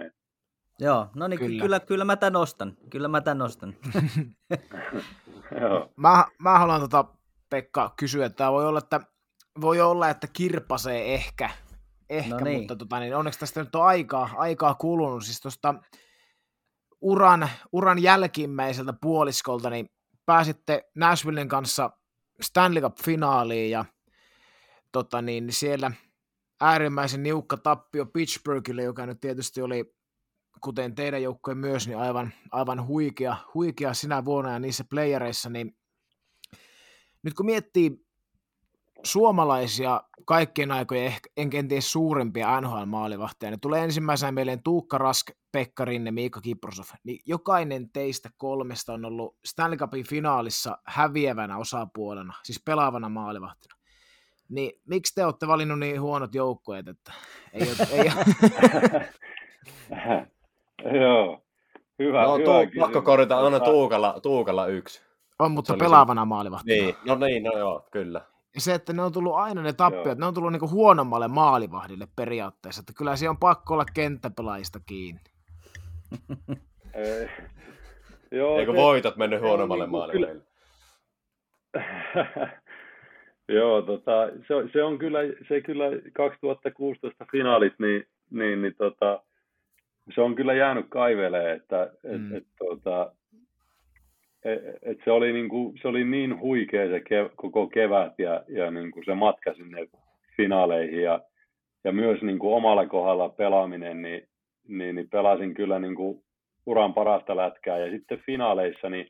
Joo, no niin kyllä, kyllä, kyllä mä tämän ostan. Kyllä mä tämän ostan. [LAUGHS] mä, mä haluan tota, Pekka kysyä, että voi olla, että voi olla, että kirpasee ehkä, ehkä no niin. mutta tota, niin onneksi tästä nyt on aikaa, aikaa kulunut. Siis tuosta uran, uran jälkimmäiseltä puoliskolta, niin pääsitte Nashvillen kanssa Stanley Cup-finaaliin ja tota, niin, siellä äärimmäisen niukka tappio Pittsburghille, joka nyt tietysti oli kuten teidän joukkojen myös, niin aivan, aivan huikea, huikea sinä vuonna ja niissä playereissa, niin nyt kun miettii suomalaisia kaikkien aikojen ehkä, en kenties suurimpia NHL-maalivahtia, niin tulee ensimmäisenä mieleen Tuukka Rask, Pekka Rinne, Miikka Kiprosov, niin jokainen teistä kolmesta on ollut Stanley Cupin finaalissa häviävänä osapuolena, siis pelaavana maalivahtina. Niin miksi te olette valinnut niin huonot joukkueet, että ei ole, ei ole... [LAUGHS] [LAUGHS] [LAUGHS] Joo, hyvä. No, hyvä tuu, pakko korjata, on Tuukalla, Tuukalla yksi. On, mutta pelaavana se... maalivahtina. Niin, no niin, no joo, kyllä. Ja se, että ne on tullut aina ne tappiot, ne on tullut niinku huonommalle maalivahdille periaatteessa, että kyllä se on pakko olla kenttäpelaajista kiinni. [LAUGHS] Ei, joo, Eikö se, voitot mennyt huonommalle niin, maalivahdille? [LAUGHS] joo, tota, se, se, on kyllä, se kyllä 2016 finaalit, niin, niin, niin tota, se on kyllä jäänyt kaivelee, että mm. et, et, tota, et, et se, oli niinku, se oli niin huikea se ke, koko kevät ja, ja niinku se matka sinne finaaleihin ja, ja myös niinku omalla kohdalla pelaaminen, niin, niin, niin pelasin kyllä niinku uran parasta lätkää ja sitten finaaleissa, niin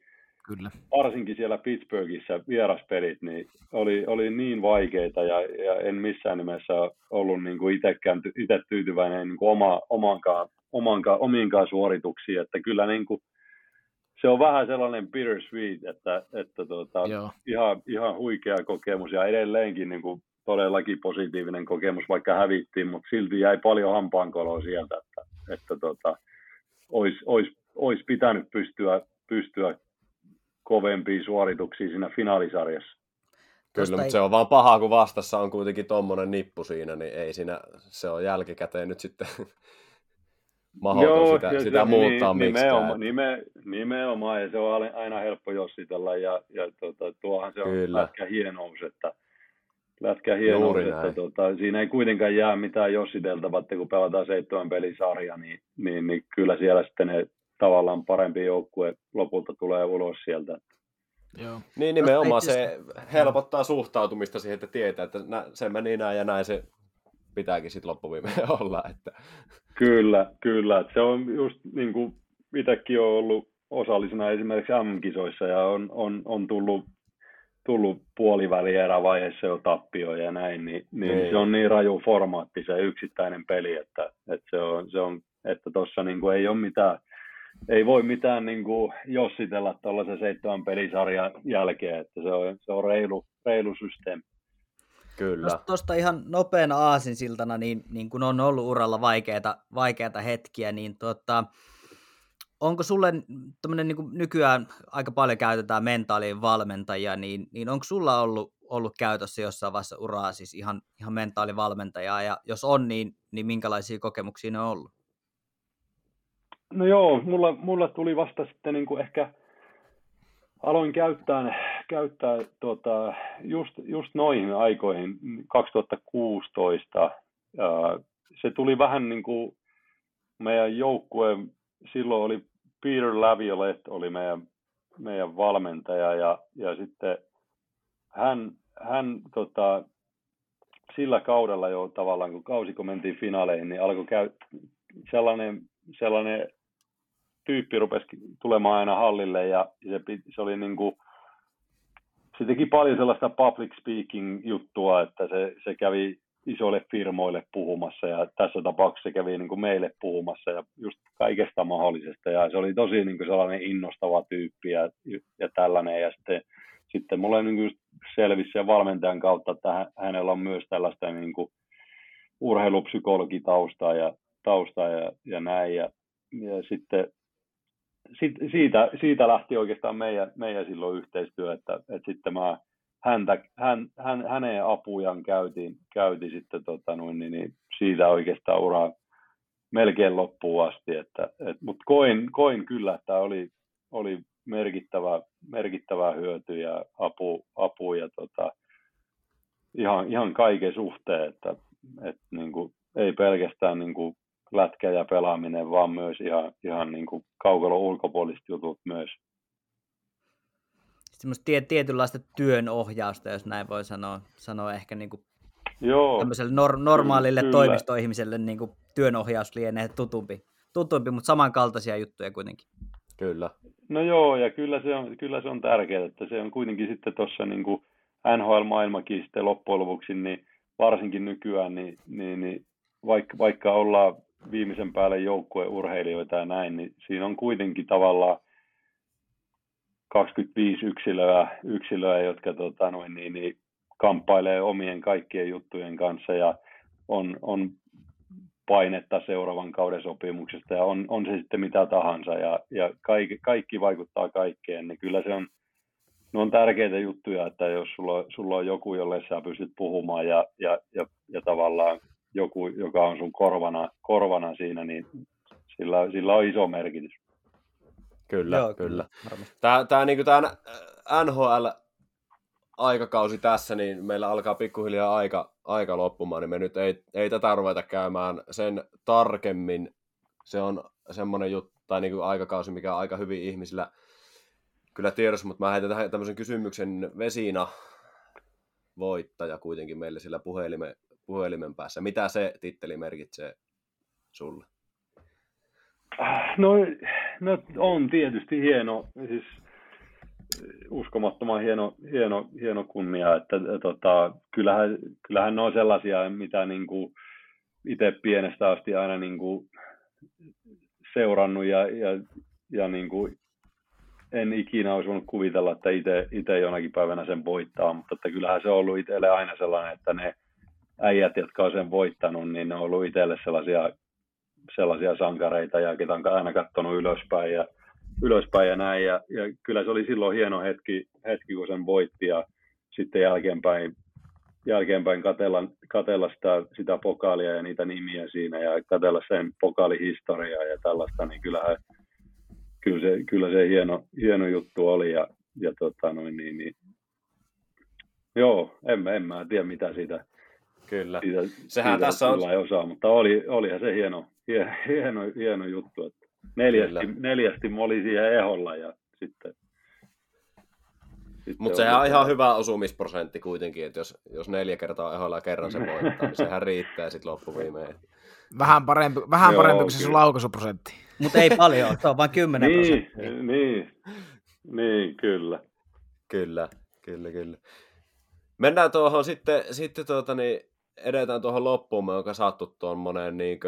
Kyllä. varsinkin siellä Pittsburghissa vieraspelit, niin oli, oli niin vaikeita ja, ja en missään nimessä ollut niin kuin itsekään itse tyytyväinen niin kuin oma, omankaan omankaan, omiinkaan suorituksiin, että kyllä niin kuin, se on vähän sellainen bittersweet, että, että tuota, ihan, ihan huikea kokemus ja edelleenkin niin kuin todellakin positiivinen kokemus, vaikka hävittiin, mutta silti jäi paljon hampaankoloa sieltä, että, että tuota, olisi, olisi, olisi pitänyt pystyä, pystyä kovempiin suorituksiin siinä finaalisarjassa. Kyllä, mutta se on vaan paha, kun vastassa on kuitenkin tuommoinen nippu siinä, niin ei siinä, se on jälkikäteen nyt sitten mahdoton Joo, sitä, sitä, sitä muuttaa niin, nimenomaan, nime, nimenomaan, ja se on aina helppo jossitella, ja, ja tota, tuohan se on Kyllä. lätkä hienous, että, lätkä hienous, että tota, siinä ei kuitenkaan jää mitään jossiteltavaa, että kun pelataan seitsemän pelisarja, niin, niin, niin kyllä siellä sitten ne tavallaan parempi joukkue lopulta tulee ulos sieltä. Joo. Niin nimenomaan se helpottaa suhtautumista siihen, että tietää, että se meni näin ja näin se pitääkin sitten loppuviimeen [LAUGHS] olla. Että... Kyllä, kyllä. Se on just niin kuin itsekin on ollut osallisena esimerkiksi M-kisoissa ja on, on, on tullut, tullut puolivälierävaiheessa jo tappio ja näin, niin, niin niin. se on niin raju formaatti se yksittäinen peli, että, että se on, se on että tuossa niin kuin ei ole mitään, ei voi mitään niin kuin jossitella tuollaisen seitsemän pelisarjan jälkeen, että se on, se on reilu, reilu systeemi. Kyllä. Tuosta ihan nopeana aasinsiltana, niin, niin kun on ollut uralla vaikeita, vaikeita hetkiä, niin tota, onko sulle tämmöinen niin nykyään aika paljon käytetään mentaalin valmentajia, niin, niin onko sulla ollut, ollut käytössä jossain vaiheessa uraa siis ihan, ihan mentaalivalmentajaa, ja jos on, niin, niin minkälaisia kokemuksia ne on ollut? No joo, mulla, mulla tuli vasta sitten niin kuin ehkä, aloin käyttää, käyttää tota, just, just noihin aikoihin, 2016. se tuli vähän niin kuin meidän joukkueen, silloin oli Peter Laviolet oli meidän, meidän valmentaja ja, ja sitten hän, hän tota, sillä kaudella jo tavallaan, kun kausi mentiin finaaleihin, niin alkoi käy, sellainen, sellainen tyyppi rupesi tulemaan aina hallille ja se, se oli niin kuin, se teki paljon sellaista public speaking juttua, että se, se kävi isoille firmoille puhumassa ja tässä tapauksessa se kävi niin kuin meille puhumassa ja just kaikesta mahdollisesta. Ja se oli tosi niin kuin sellainen innostava tyyppi ja, ja tällainen. Ja sitten, sitten mulle niin kuin selvisi sen valmentajan kautta, että hänellä on myös tällaista niin kuin urheilupsykologitaustaa ja, taustaa ja, ja näin. Ja, ja sitten siitä, siitä lähti oikeastaan meidän, meidän silloin yhteistyö, että, että sitten mä häntä, hän, hän, hänen apujaan käytiin, käytiin sitten tota noin, niin, niin siitä oikeastaan uraa melkein loppuun asti, että, et, mutta koin, koin kyllä, että oli, oli merkittävä, merkittävää hyötyä ja apu, apu ja tota, ihan, ihan kaiken suhteen, että, että niin kuin, ei pelkästään niin kuin lätkä ja pelaaminen, vaan myös ihan, ihan niin kuin kaukalon ulkopuoliset jutut myös. Semmoista tietynlaista työnohjausta, jos näin voi sanoa, sanoa ehkä niin kuin Joo, tämmöiselle nor- normaalille kyllä. toimistoihmiselle niin kuin työnohjaus lienee tutumpi, tutumpi, mutta samankaltaisia juttuja kuitenkin. Kyllä. No joo, ja kyllä se on, kyllä se on tärkeää, että se on kuitenkin sitten tuossa niin kuin NHL-maailmakin sitten loppujen lopuksi, niin varsinkin nykyään, niin, niin, niin vaikka, vaikka ollaan viimeisen päälle joukkueurheilijoita ja näin, niin siinä on kuitenkin tavallaan 25 yksilöä, yksilöä jotka tota, noin, niin, niin, kamppailee omien kaikkien juttujen kanssa ja on, on painetta seuraavan kauden sopimuksesta ja on, on se sitten mitä tahansa ja, ja kaikki, kaikki vaikuttaa kaikkeen, niin kyllä se on, ne on tärkeitä juttuja, että jos sulla, sulla on joku, jolle sä pystyt puhumaan ja, ja, ja, ja tavallaan joku, joka on sun korvana, korvana siinä, niin sillä, sillä on iso merkitys. Kyllä, Joo, kyllä. Tämä, tämä, niin kuin tämä NHL-aikakausi tässä, niin meillä alkaa pikkuhiljaa aika, aika loppumaan, niin me nyt ei, ei tätä ruveta käymään sen tarkemmin. Se on semmoinen juttu, tai niin kuin aikakausi, mikä on aika hyvin ihmisillä kyllä tiedossa, mutta mä heitän tähän tämmöisen kysymyksen Vesina voittaja kuitenkin meille sillä puhelimen, puhelimen päässä. Mitä se titteli merkitsee sulle? No, no on tietysti hieno, siis uskomattoman hieno, hieno, hieno kunnia, että tota, kyllähän, kyllähän ne on sellaisia, mitä niin kuin itse pienestä asti aina niin kuin seurannut ja, ja, ja niin kuin en ikinä olisi voinut kuvitella, että itse, itse jonakin päivänä sen voittaa, mutta että kyllähän se on ollut itselle aina sellainen, että ne äijät, jotka on sen voittanut, niin ne on ollut itselle sellaisia, sellaisia sankareita ja ketä on aina katsonut ylöspäin ja, ylöspäin ja näin. Ja, ja, kyllä se oli silloin hieno hetki, hetki kun sen voitti ja sitten jälkeenpäin, jälkeenpäin katella, katella sitä, sitä pokaalia ja niitä nimiä siinä ja katella sen pokaalihistoriaa ja tällaista, niin kyllähän, kyllä se, kyllä se hieno, hieno juttu oli ja, ja tota noin, niin, niin, joo, en, en mä tiedä mitä siitä, Kyllä. Siitä, Sehän siitä tässä on... Ei osaa, mutta oli, olihan se hieno, hieno, hieno juttu. Että neljästi, neljästi mä olin siihen eholla ja sitten... sitten mutta sehän on ihan hyvä osumisprosentti kuitenkin, että jos, jos neljä kertaa eholla ja kerran se voittaa, niin sehän riittää sitten loppuviimeen. Vähän parempi, vähän Joo, parempi kuin se sun laukaisuprosentti. Mutta ei paljon, se on vain 10 niin, prosenttia. Niin, niin, kyllä. Kyllä, kyllä, kyllä. Mennään tuohon sitten, sitten tuota, niin, edetään tuohon loppuun, me on kasattu tuommoinen niin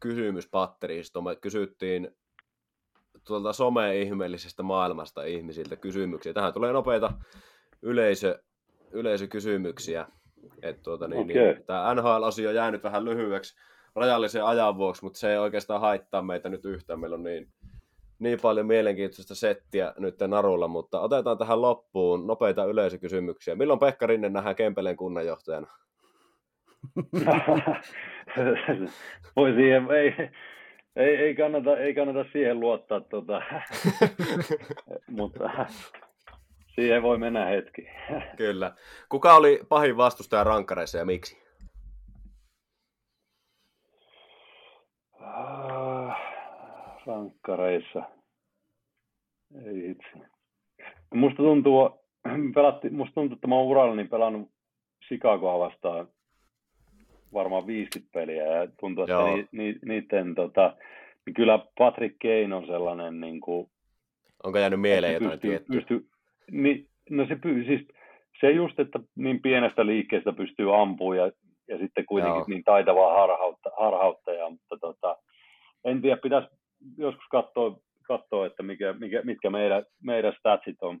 kysymyspatteristo. Me kysyttiin tuolta some-ihmeellisestä maailmasta ihmisiltä kysymyksiä. Tähän tulee nopeita yleisö, yleisökysymyksiä. Et tuota, niin, okay. niin, tämä NHL-osio on jäänyt vähän lyhyeksi rajallisen ajan vuoksi, mutta se ei oikeastaan haittaa meitä nyt yhtään. Meillä on niin, niin paljon mielenkiintoista settiä nyt narulla, mutta otetaan tähän loppuun nopeita yleisökysymyksiä. Milloin Pekka Rinne nähdään Kempeleen kunnanjohtajana? [LAUGHS] Voi siihen, ei, ei, ei, kannata, ei kannata siihen luottaa, tota. [LAUGHS] mutta siihen voi mennä hetki. [LAUGHS] Kyllä. Kuka oli pahin vastustaja rankkareissa ja miksi? Ah, rankkareissa. Ei itse. Musta tuntuu, [CLEARS THROAT] pelatti, musta tuntuu, että mä oon urallani niin pelannut Chicagoa vastaan varmaan 50 peliä ja tuntuu, että ni, ni, niiden, tota, niin kyllä Patrick Kane on sellainen niin kuin, Onko jäänyt mieleen jotain pystyy, tiettyä? Pystyy, niin, no se, siis, se just, että niin pienestä liikkeestä pystyy ampumaan ja, ja sitten kuitenkin Joo. niin taitavaa harhautta, harhauttajaa, mutta tota, en tiedä, pitäisi joskus katsoa, katsoa että mikä, mikä, mitkä meidän, meidän statsit on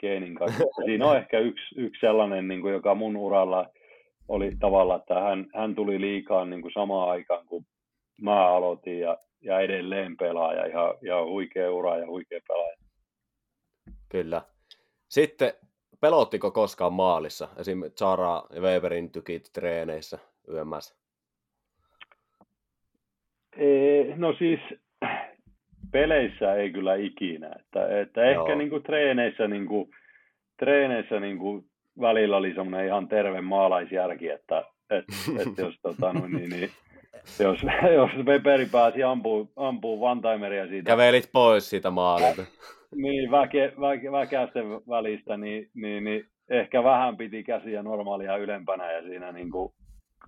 Keinin kanssa. [LAUGHS] Siinä on ehkä yksi, yksi sellainen, niin kuin, joka mun uralla oli tavalla, että hän, hän tuli liikaa niin kuin samaan aikaan, kun mä aloitin ja, ja edelleen pelaaja, ihan, ihan huikea ura ja huikea pelaaja. Kyllä. Sitten pelottiko koskaan maalissa, esim. Zara ja Weberin tykit treeneissä yömmässä? No siis peleissä ei kyllä ikinä. Että, että ehkä niin kuin treeneissä, niin kuin, treeneissä niin kuin välillä oli semmoinen ihan terve maalaisjärki, että, että, että [LAUGHS] jos, tota, no, niin, niin, jos, [LAUGHS] jos Weberi pääsi ampuu, ampuu one siitä. Kävelit pois siitä maalilta. [LAUGHS] niin, väke, väke, väkäisten välistä, niin, niin, niin, ehkä vähän piti käsiä normaalia ylempänä ja siinä niin kuin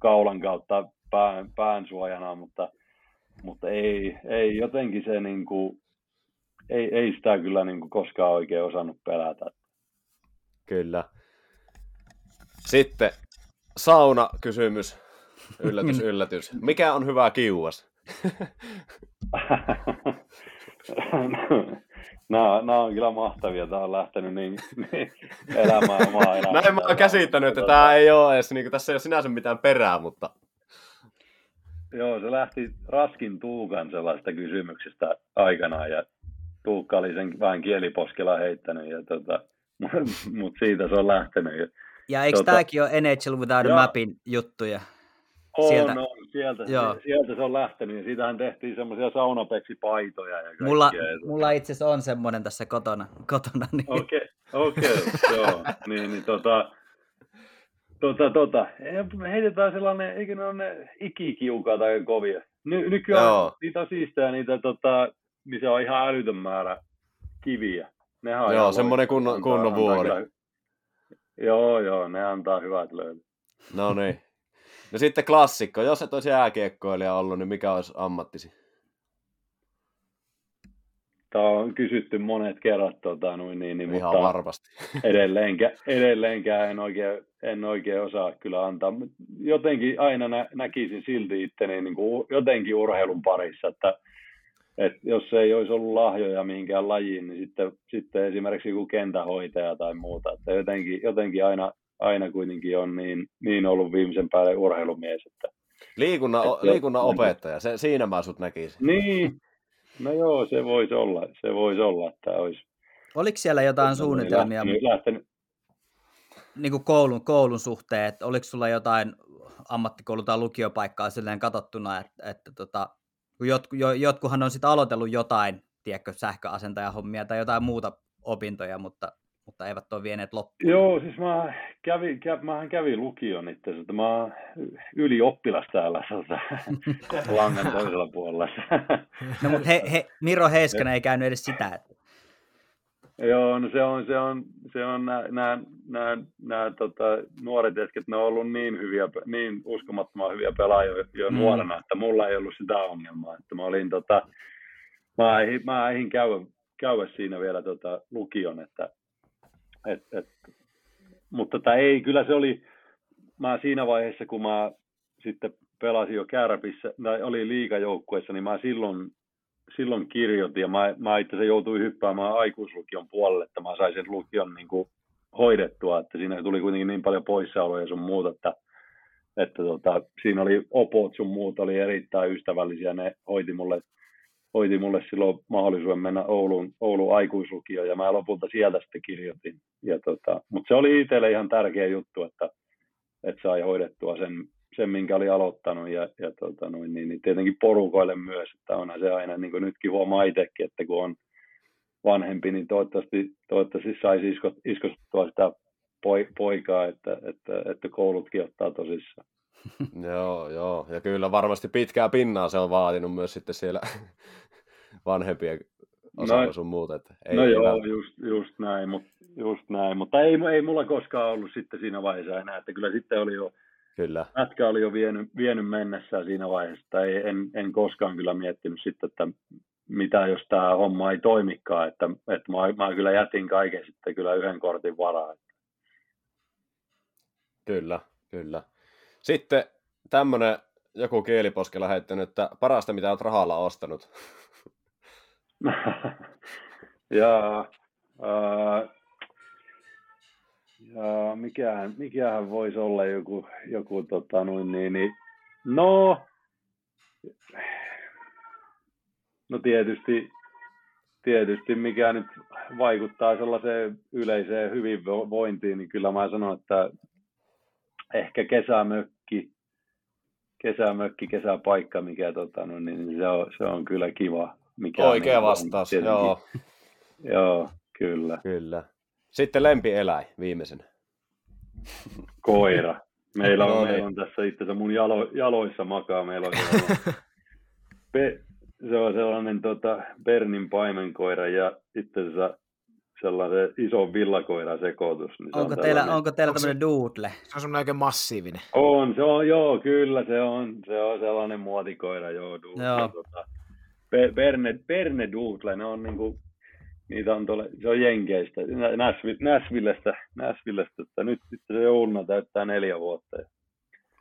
kaulan kautta pään, pään suojana, mutta, mutta ei, ei jotenkin se niin kuin, ei, ei sitä kyllä niin kuin koskaan oikein osannut pelätä. Kyllä. Sitten sauna-kysymys. Yllätys, yllätys. Mikä on hyvä kiuas? [LAUGHS] nämä, nämä on kyllä mahtavia. Tämä on lähtenyt niin, niin elämään omaa [LAUGHS] elämää. Näin mä oon käsittänyt, että tämä ei ole edes, niin kuin, tässä ei ole sinänsä mitään perää, mutta... Joo, se lähti Raskin Tuukan sellaista kysymyksestä aikanaan ja Tuukka oli sen vähän kieliposkella heittänyt, ja tota, [LAUGHS] mutta siitä se on lähtenyt. Ja eikö tota, tämäkin ole NHL Without a Mapin juttuja? On, sieltä, on. Sieltä, Joo. sieltä se on lähtenyt, ja siitähän tehtiin semmoisia saunapeksipaitoja ja kaikkea. Mulla, mulla itse asiassa on semmoinen tässä kotona. kotona niin. Okei, okay, okay, joo. Niin, niin tota, tota, tota. Heitetään sellainen, eikö ne ole ne ikikiukaat aika kovia? Ny, nykyään joo. niitä on siistää niitä, tota, niin se on ihan älytön määrä kiviä. Nehän joo, semmoinen kunnon, kunnon vuori. Joo, joo, ne antaa hyvät löylyt. No niin. No sitten klassikko, jos et olisi jääkiekkoilija ollut, niin mikä olisi ammattisi? Tämä on kysytty monet kerrat, tota, noin, niin, niin, Ihan mutta varmasti. [LAUGHS] Edelleenkään, edelleenkään en, oikein, en oikein osaa kyllä antaa. Jotenkin aina nä, näkisin silti itteni niin kuin jotenkin urheilun parissa, että et jos ei olisi ollut lahjoja mihinkään lajiin, niin sitten, sitten esimerkiksi joku kentähoitaja tai muuta. Että jotenkin, jotenkin aina, aina kuitenkin on niin, niin ollut viimeisen päälle urheilumies. Että, liikunnan, että liikunnan opettaja, se, siinä mä sut näkisin. Niin, no joo, se voisi olla, se voisi olla, että olisi. Oliko siellä jotain suunnitelmia? Lähtenyt, lähtenyt. Niin kuin koulun, koulun suhteen, että oliko sulla jotain ammattikoulu- tai lukiopaikkaa silleen katsottuna, että, että tota, kun jotku, jo, jotkuhan on sitten aloitellut jotain, tiedätkö, sähköasentajahommia tai jotain muuta opintoja, mutta, mutta eivät ole vieneet loppuun. Joo, siis mä kävin, kä, mähän kävin lukion itse asiassa, mä oon ylioppilas täällä [LAUGHS] langan toisella puolella. no mutta he, he, Miro Heiskanen ei käynyt edes sitä. Että... Joo, no se on, se on, se on nämä, nämä, nämä, nämä tota, nuoret jäsket, ne on ollut niin hyviä, niin uskomattoman hyviä pelaajia jo mm. nuorena, että mulla ei ollut sitä ongelmaa, että mä olin tota, mä eihin, mä eihin käydä, käydä siinä vielä tota, lukion, että, et, et, mutta tämä ei, kyllä se oli, mä siinä vaiheessa, kun mä sitten pelasin jo Kärpissä, tai oli liikajoukkueessa, niin mä silloin silloin kirjoitin ja mä, mä itse asiassa joutuin hyppäämään aikuislukion puolelle, että mä sain sen lukion niin kuin hoidettua, että siinä tuli kuitenkin niin paljon poissaoloja sun muuta, että, että tota, siinä oli opot sun muut oli erittäin ystävällisiä, ne hoiti mulle hoiti mulle silloin mahdollisuuden mennä Ouluun, Oulun aikuislukioon ja mä lopulta sieltä sitten kirjoitin. Ja tota, mutta se oli itselle ihan tärkeä juttu, että, että sai hoidettua sen, sen minkä oli aloittanut ja, ja tota, noin, niin, niin tietenkin porukoille myös, että onhan se aina, niin kuin nytkin huomaa itsekin, että kun on vanhempi, niin toivottavasti, toivottavasti saisi isko, iskostua sitä poikaa, että, että, että koulutkin ottaa tosissaan. [LAUGHS] joo, joo. Ja kyllä varmasti pitkää pinnaa se on vaatinut myös sitten siellä [LAUGHS] vanhempien osalta no, sun muuta. Että ei no joo, just, just näin, mutta just näin. Mutta ei, ei mulla koskaan ollut sitten siinä vaiheessa enää, että kyllä sitten oli jo, kyllä. Mätkä oli jo vienyt, vienyt mennessään siinä vaiheessa, ei, en, en koskaan kyllä miettinyt sitten, että mitä jos tämä homma ei toimikaan, että, että mä, mä kyllä jätin kaiken sitten kyllä yhden kortin varaan. Kyllä, kyllä. Sitten tämmöinen joku kieliposke lähettänyt, että parasta mitä olet rahalla ostanut. [LAUGHS] ja, äh, ja mikähän, mikähän voisi olla joku, joku tota, noin, niin, niin, no, no tietysti, tietysti mikä nyt vaikuttaa sellaiseen yleiseen hyvinvointiin, niin kyllä mä sanon, että ehkä kesämökki, kesämökki, kesäpaikka, mikä tota, no, niin se, on, se on kyllä kiva. Mikä Oikea niin, vastaus, joo. [LAUGHS] Joo, kyllä. Kyllä. Sitten lempieläin viimeisenä. Koira. Meillä on, no, niin. meillä on tässä itse asiassa mun jalo, jaloissa makaa. Meillä on [LAUGHS] pe, se on sellainen tota, Bernin paimenkoira ja itse asiassa sellainen iso villakoira sekoitus. Niin onko, teillä, onko teillä tämmöinen doodle? Se on semmoinen oikein massiivinen. On, se on, joo, kyllä se on. Se on sellainen muotikoira, joo, doodle. Joo. Tota, Berne, Berne doodle, ne on niinku, niitä on tuolle, se on Jenkeistä, Näsvillestä, Näsvillestä, että nyt sitten se jouluna täyttää neljä vuotta.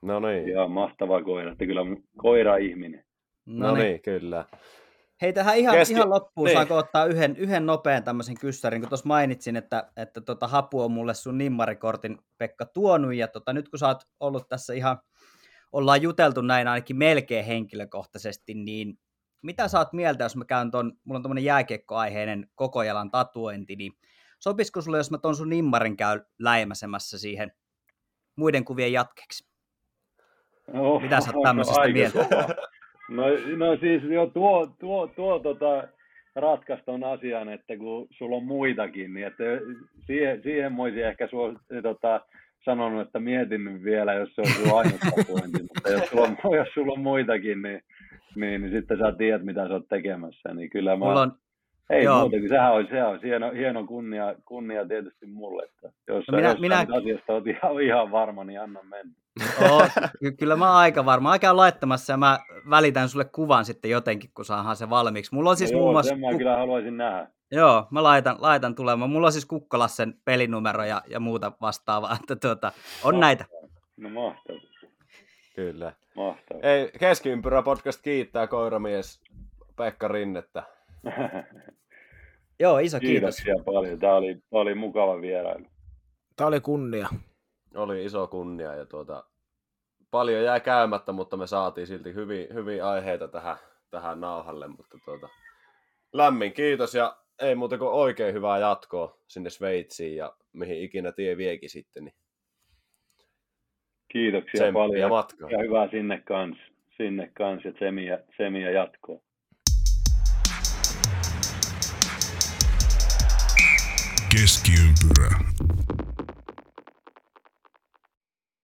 No niin. Ja mahtava koira, että kyllä koira-ihminen. No, no niin, niin, kyllä. Hei, tähän ihan, Keski... ihan loppuun niin. saako ottaa yhden, yhden nopean tämmöisen kyssärin, kun tuossa mainitsin, että, että tota, Hapu on mulle sun nimmarikortin Pekka tuonut, ja tota, nyt kun sä oot ollut tässä ihan, ollaan juteltu näin ainakin melkein henkilökohtaisesti, niin mitä sä oot mieltä, jos mä käyn ton, mulla on tämmöinen jääkiekkoaiheinen koko jalan tatuointi, niin sopisiko sulle, jos mä ton sun nimmarin käy läimäsemässä siihen muiden kuvien jatkeksi? Oh, Mitä sä oot tämmöisestä mieltä? [LAUGHS] No, no siis jo tuo, tuo, tuo tota, ratkaista on asian, että kun sulla on muitakin, niin että siihen, siihen voisi ehkä suos, tota, sanonut, että mietin vielä, jos se on sulla ainut mutta jos sulla, on, jos sulla on muitakin, niin, niin, niin sitten sä tiedät, mitä sä oot tekemässä, niin kyllä mä... Mulla on, ei Joo. muuta, sehän olisi, sehän olisi hieno, hieno kunnia, kunnia tietysti mulle, että jos, no minä, minä... asiasta olet ihan, ihan varma, niin anna mennä. Oo, kyllä mä oon aika varma. Mä käyn laittamassa ja mä välitän sulle kuvan sitten jotenkin, kun saadaan se valmiiksi. Mulla on siis Joo, muun muassa... sen mä kyllä haluaisin nähdä. Joo, mä laitan, laitan tulemaan. Mulla on siis Kukkolassen pelinumero ja, ja muuta vastaavaa. [LAUGHS] Että tuota, on mahtavaa. näitä. No mahtavaa. Kyllä. Mahtavaa. Ei, Keskiympyrä podcast kiittää koiramies Pekka Rinnettä. [LAUGHS] Joo, iso kiitos. Kiitoksia paljon. Tämä oli, tämä oli mukava vierailu. Tämä oli kunnia. Oli iso kunnia ja tuota, paljon jää käymättä, mutta me saatiin silti hyvin, hyvin aiheita tähän, tähän nauhalle, mutta tuota, lämmin kiitos ja ei muuta kuin oikein hyvää jatkoa sinne Sveitsiin ja mihin ikinä tie viekin sitten. Niin Kiitoksia Tsemppiä paljon matkaa. ja hyvää sinne kanssa. Sinne kanssa ja tsemiä, tsemiä jatkoa. Keskiympyrä.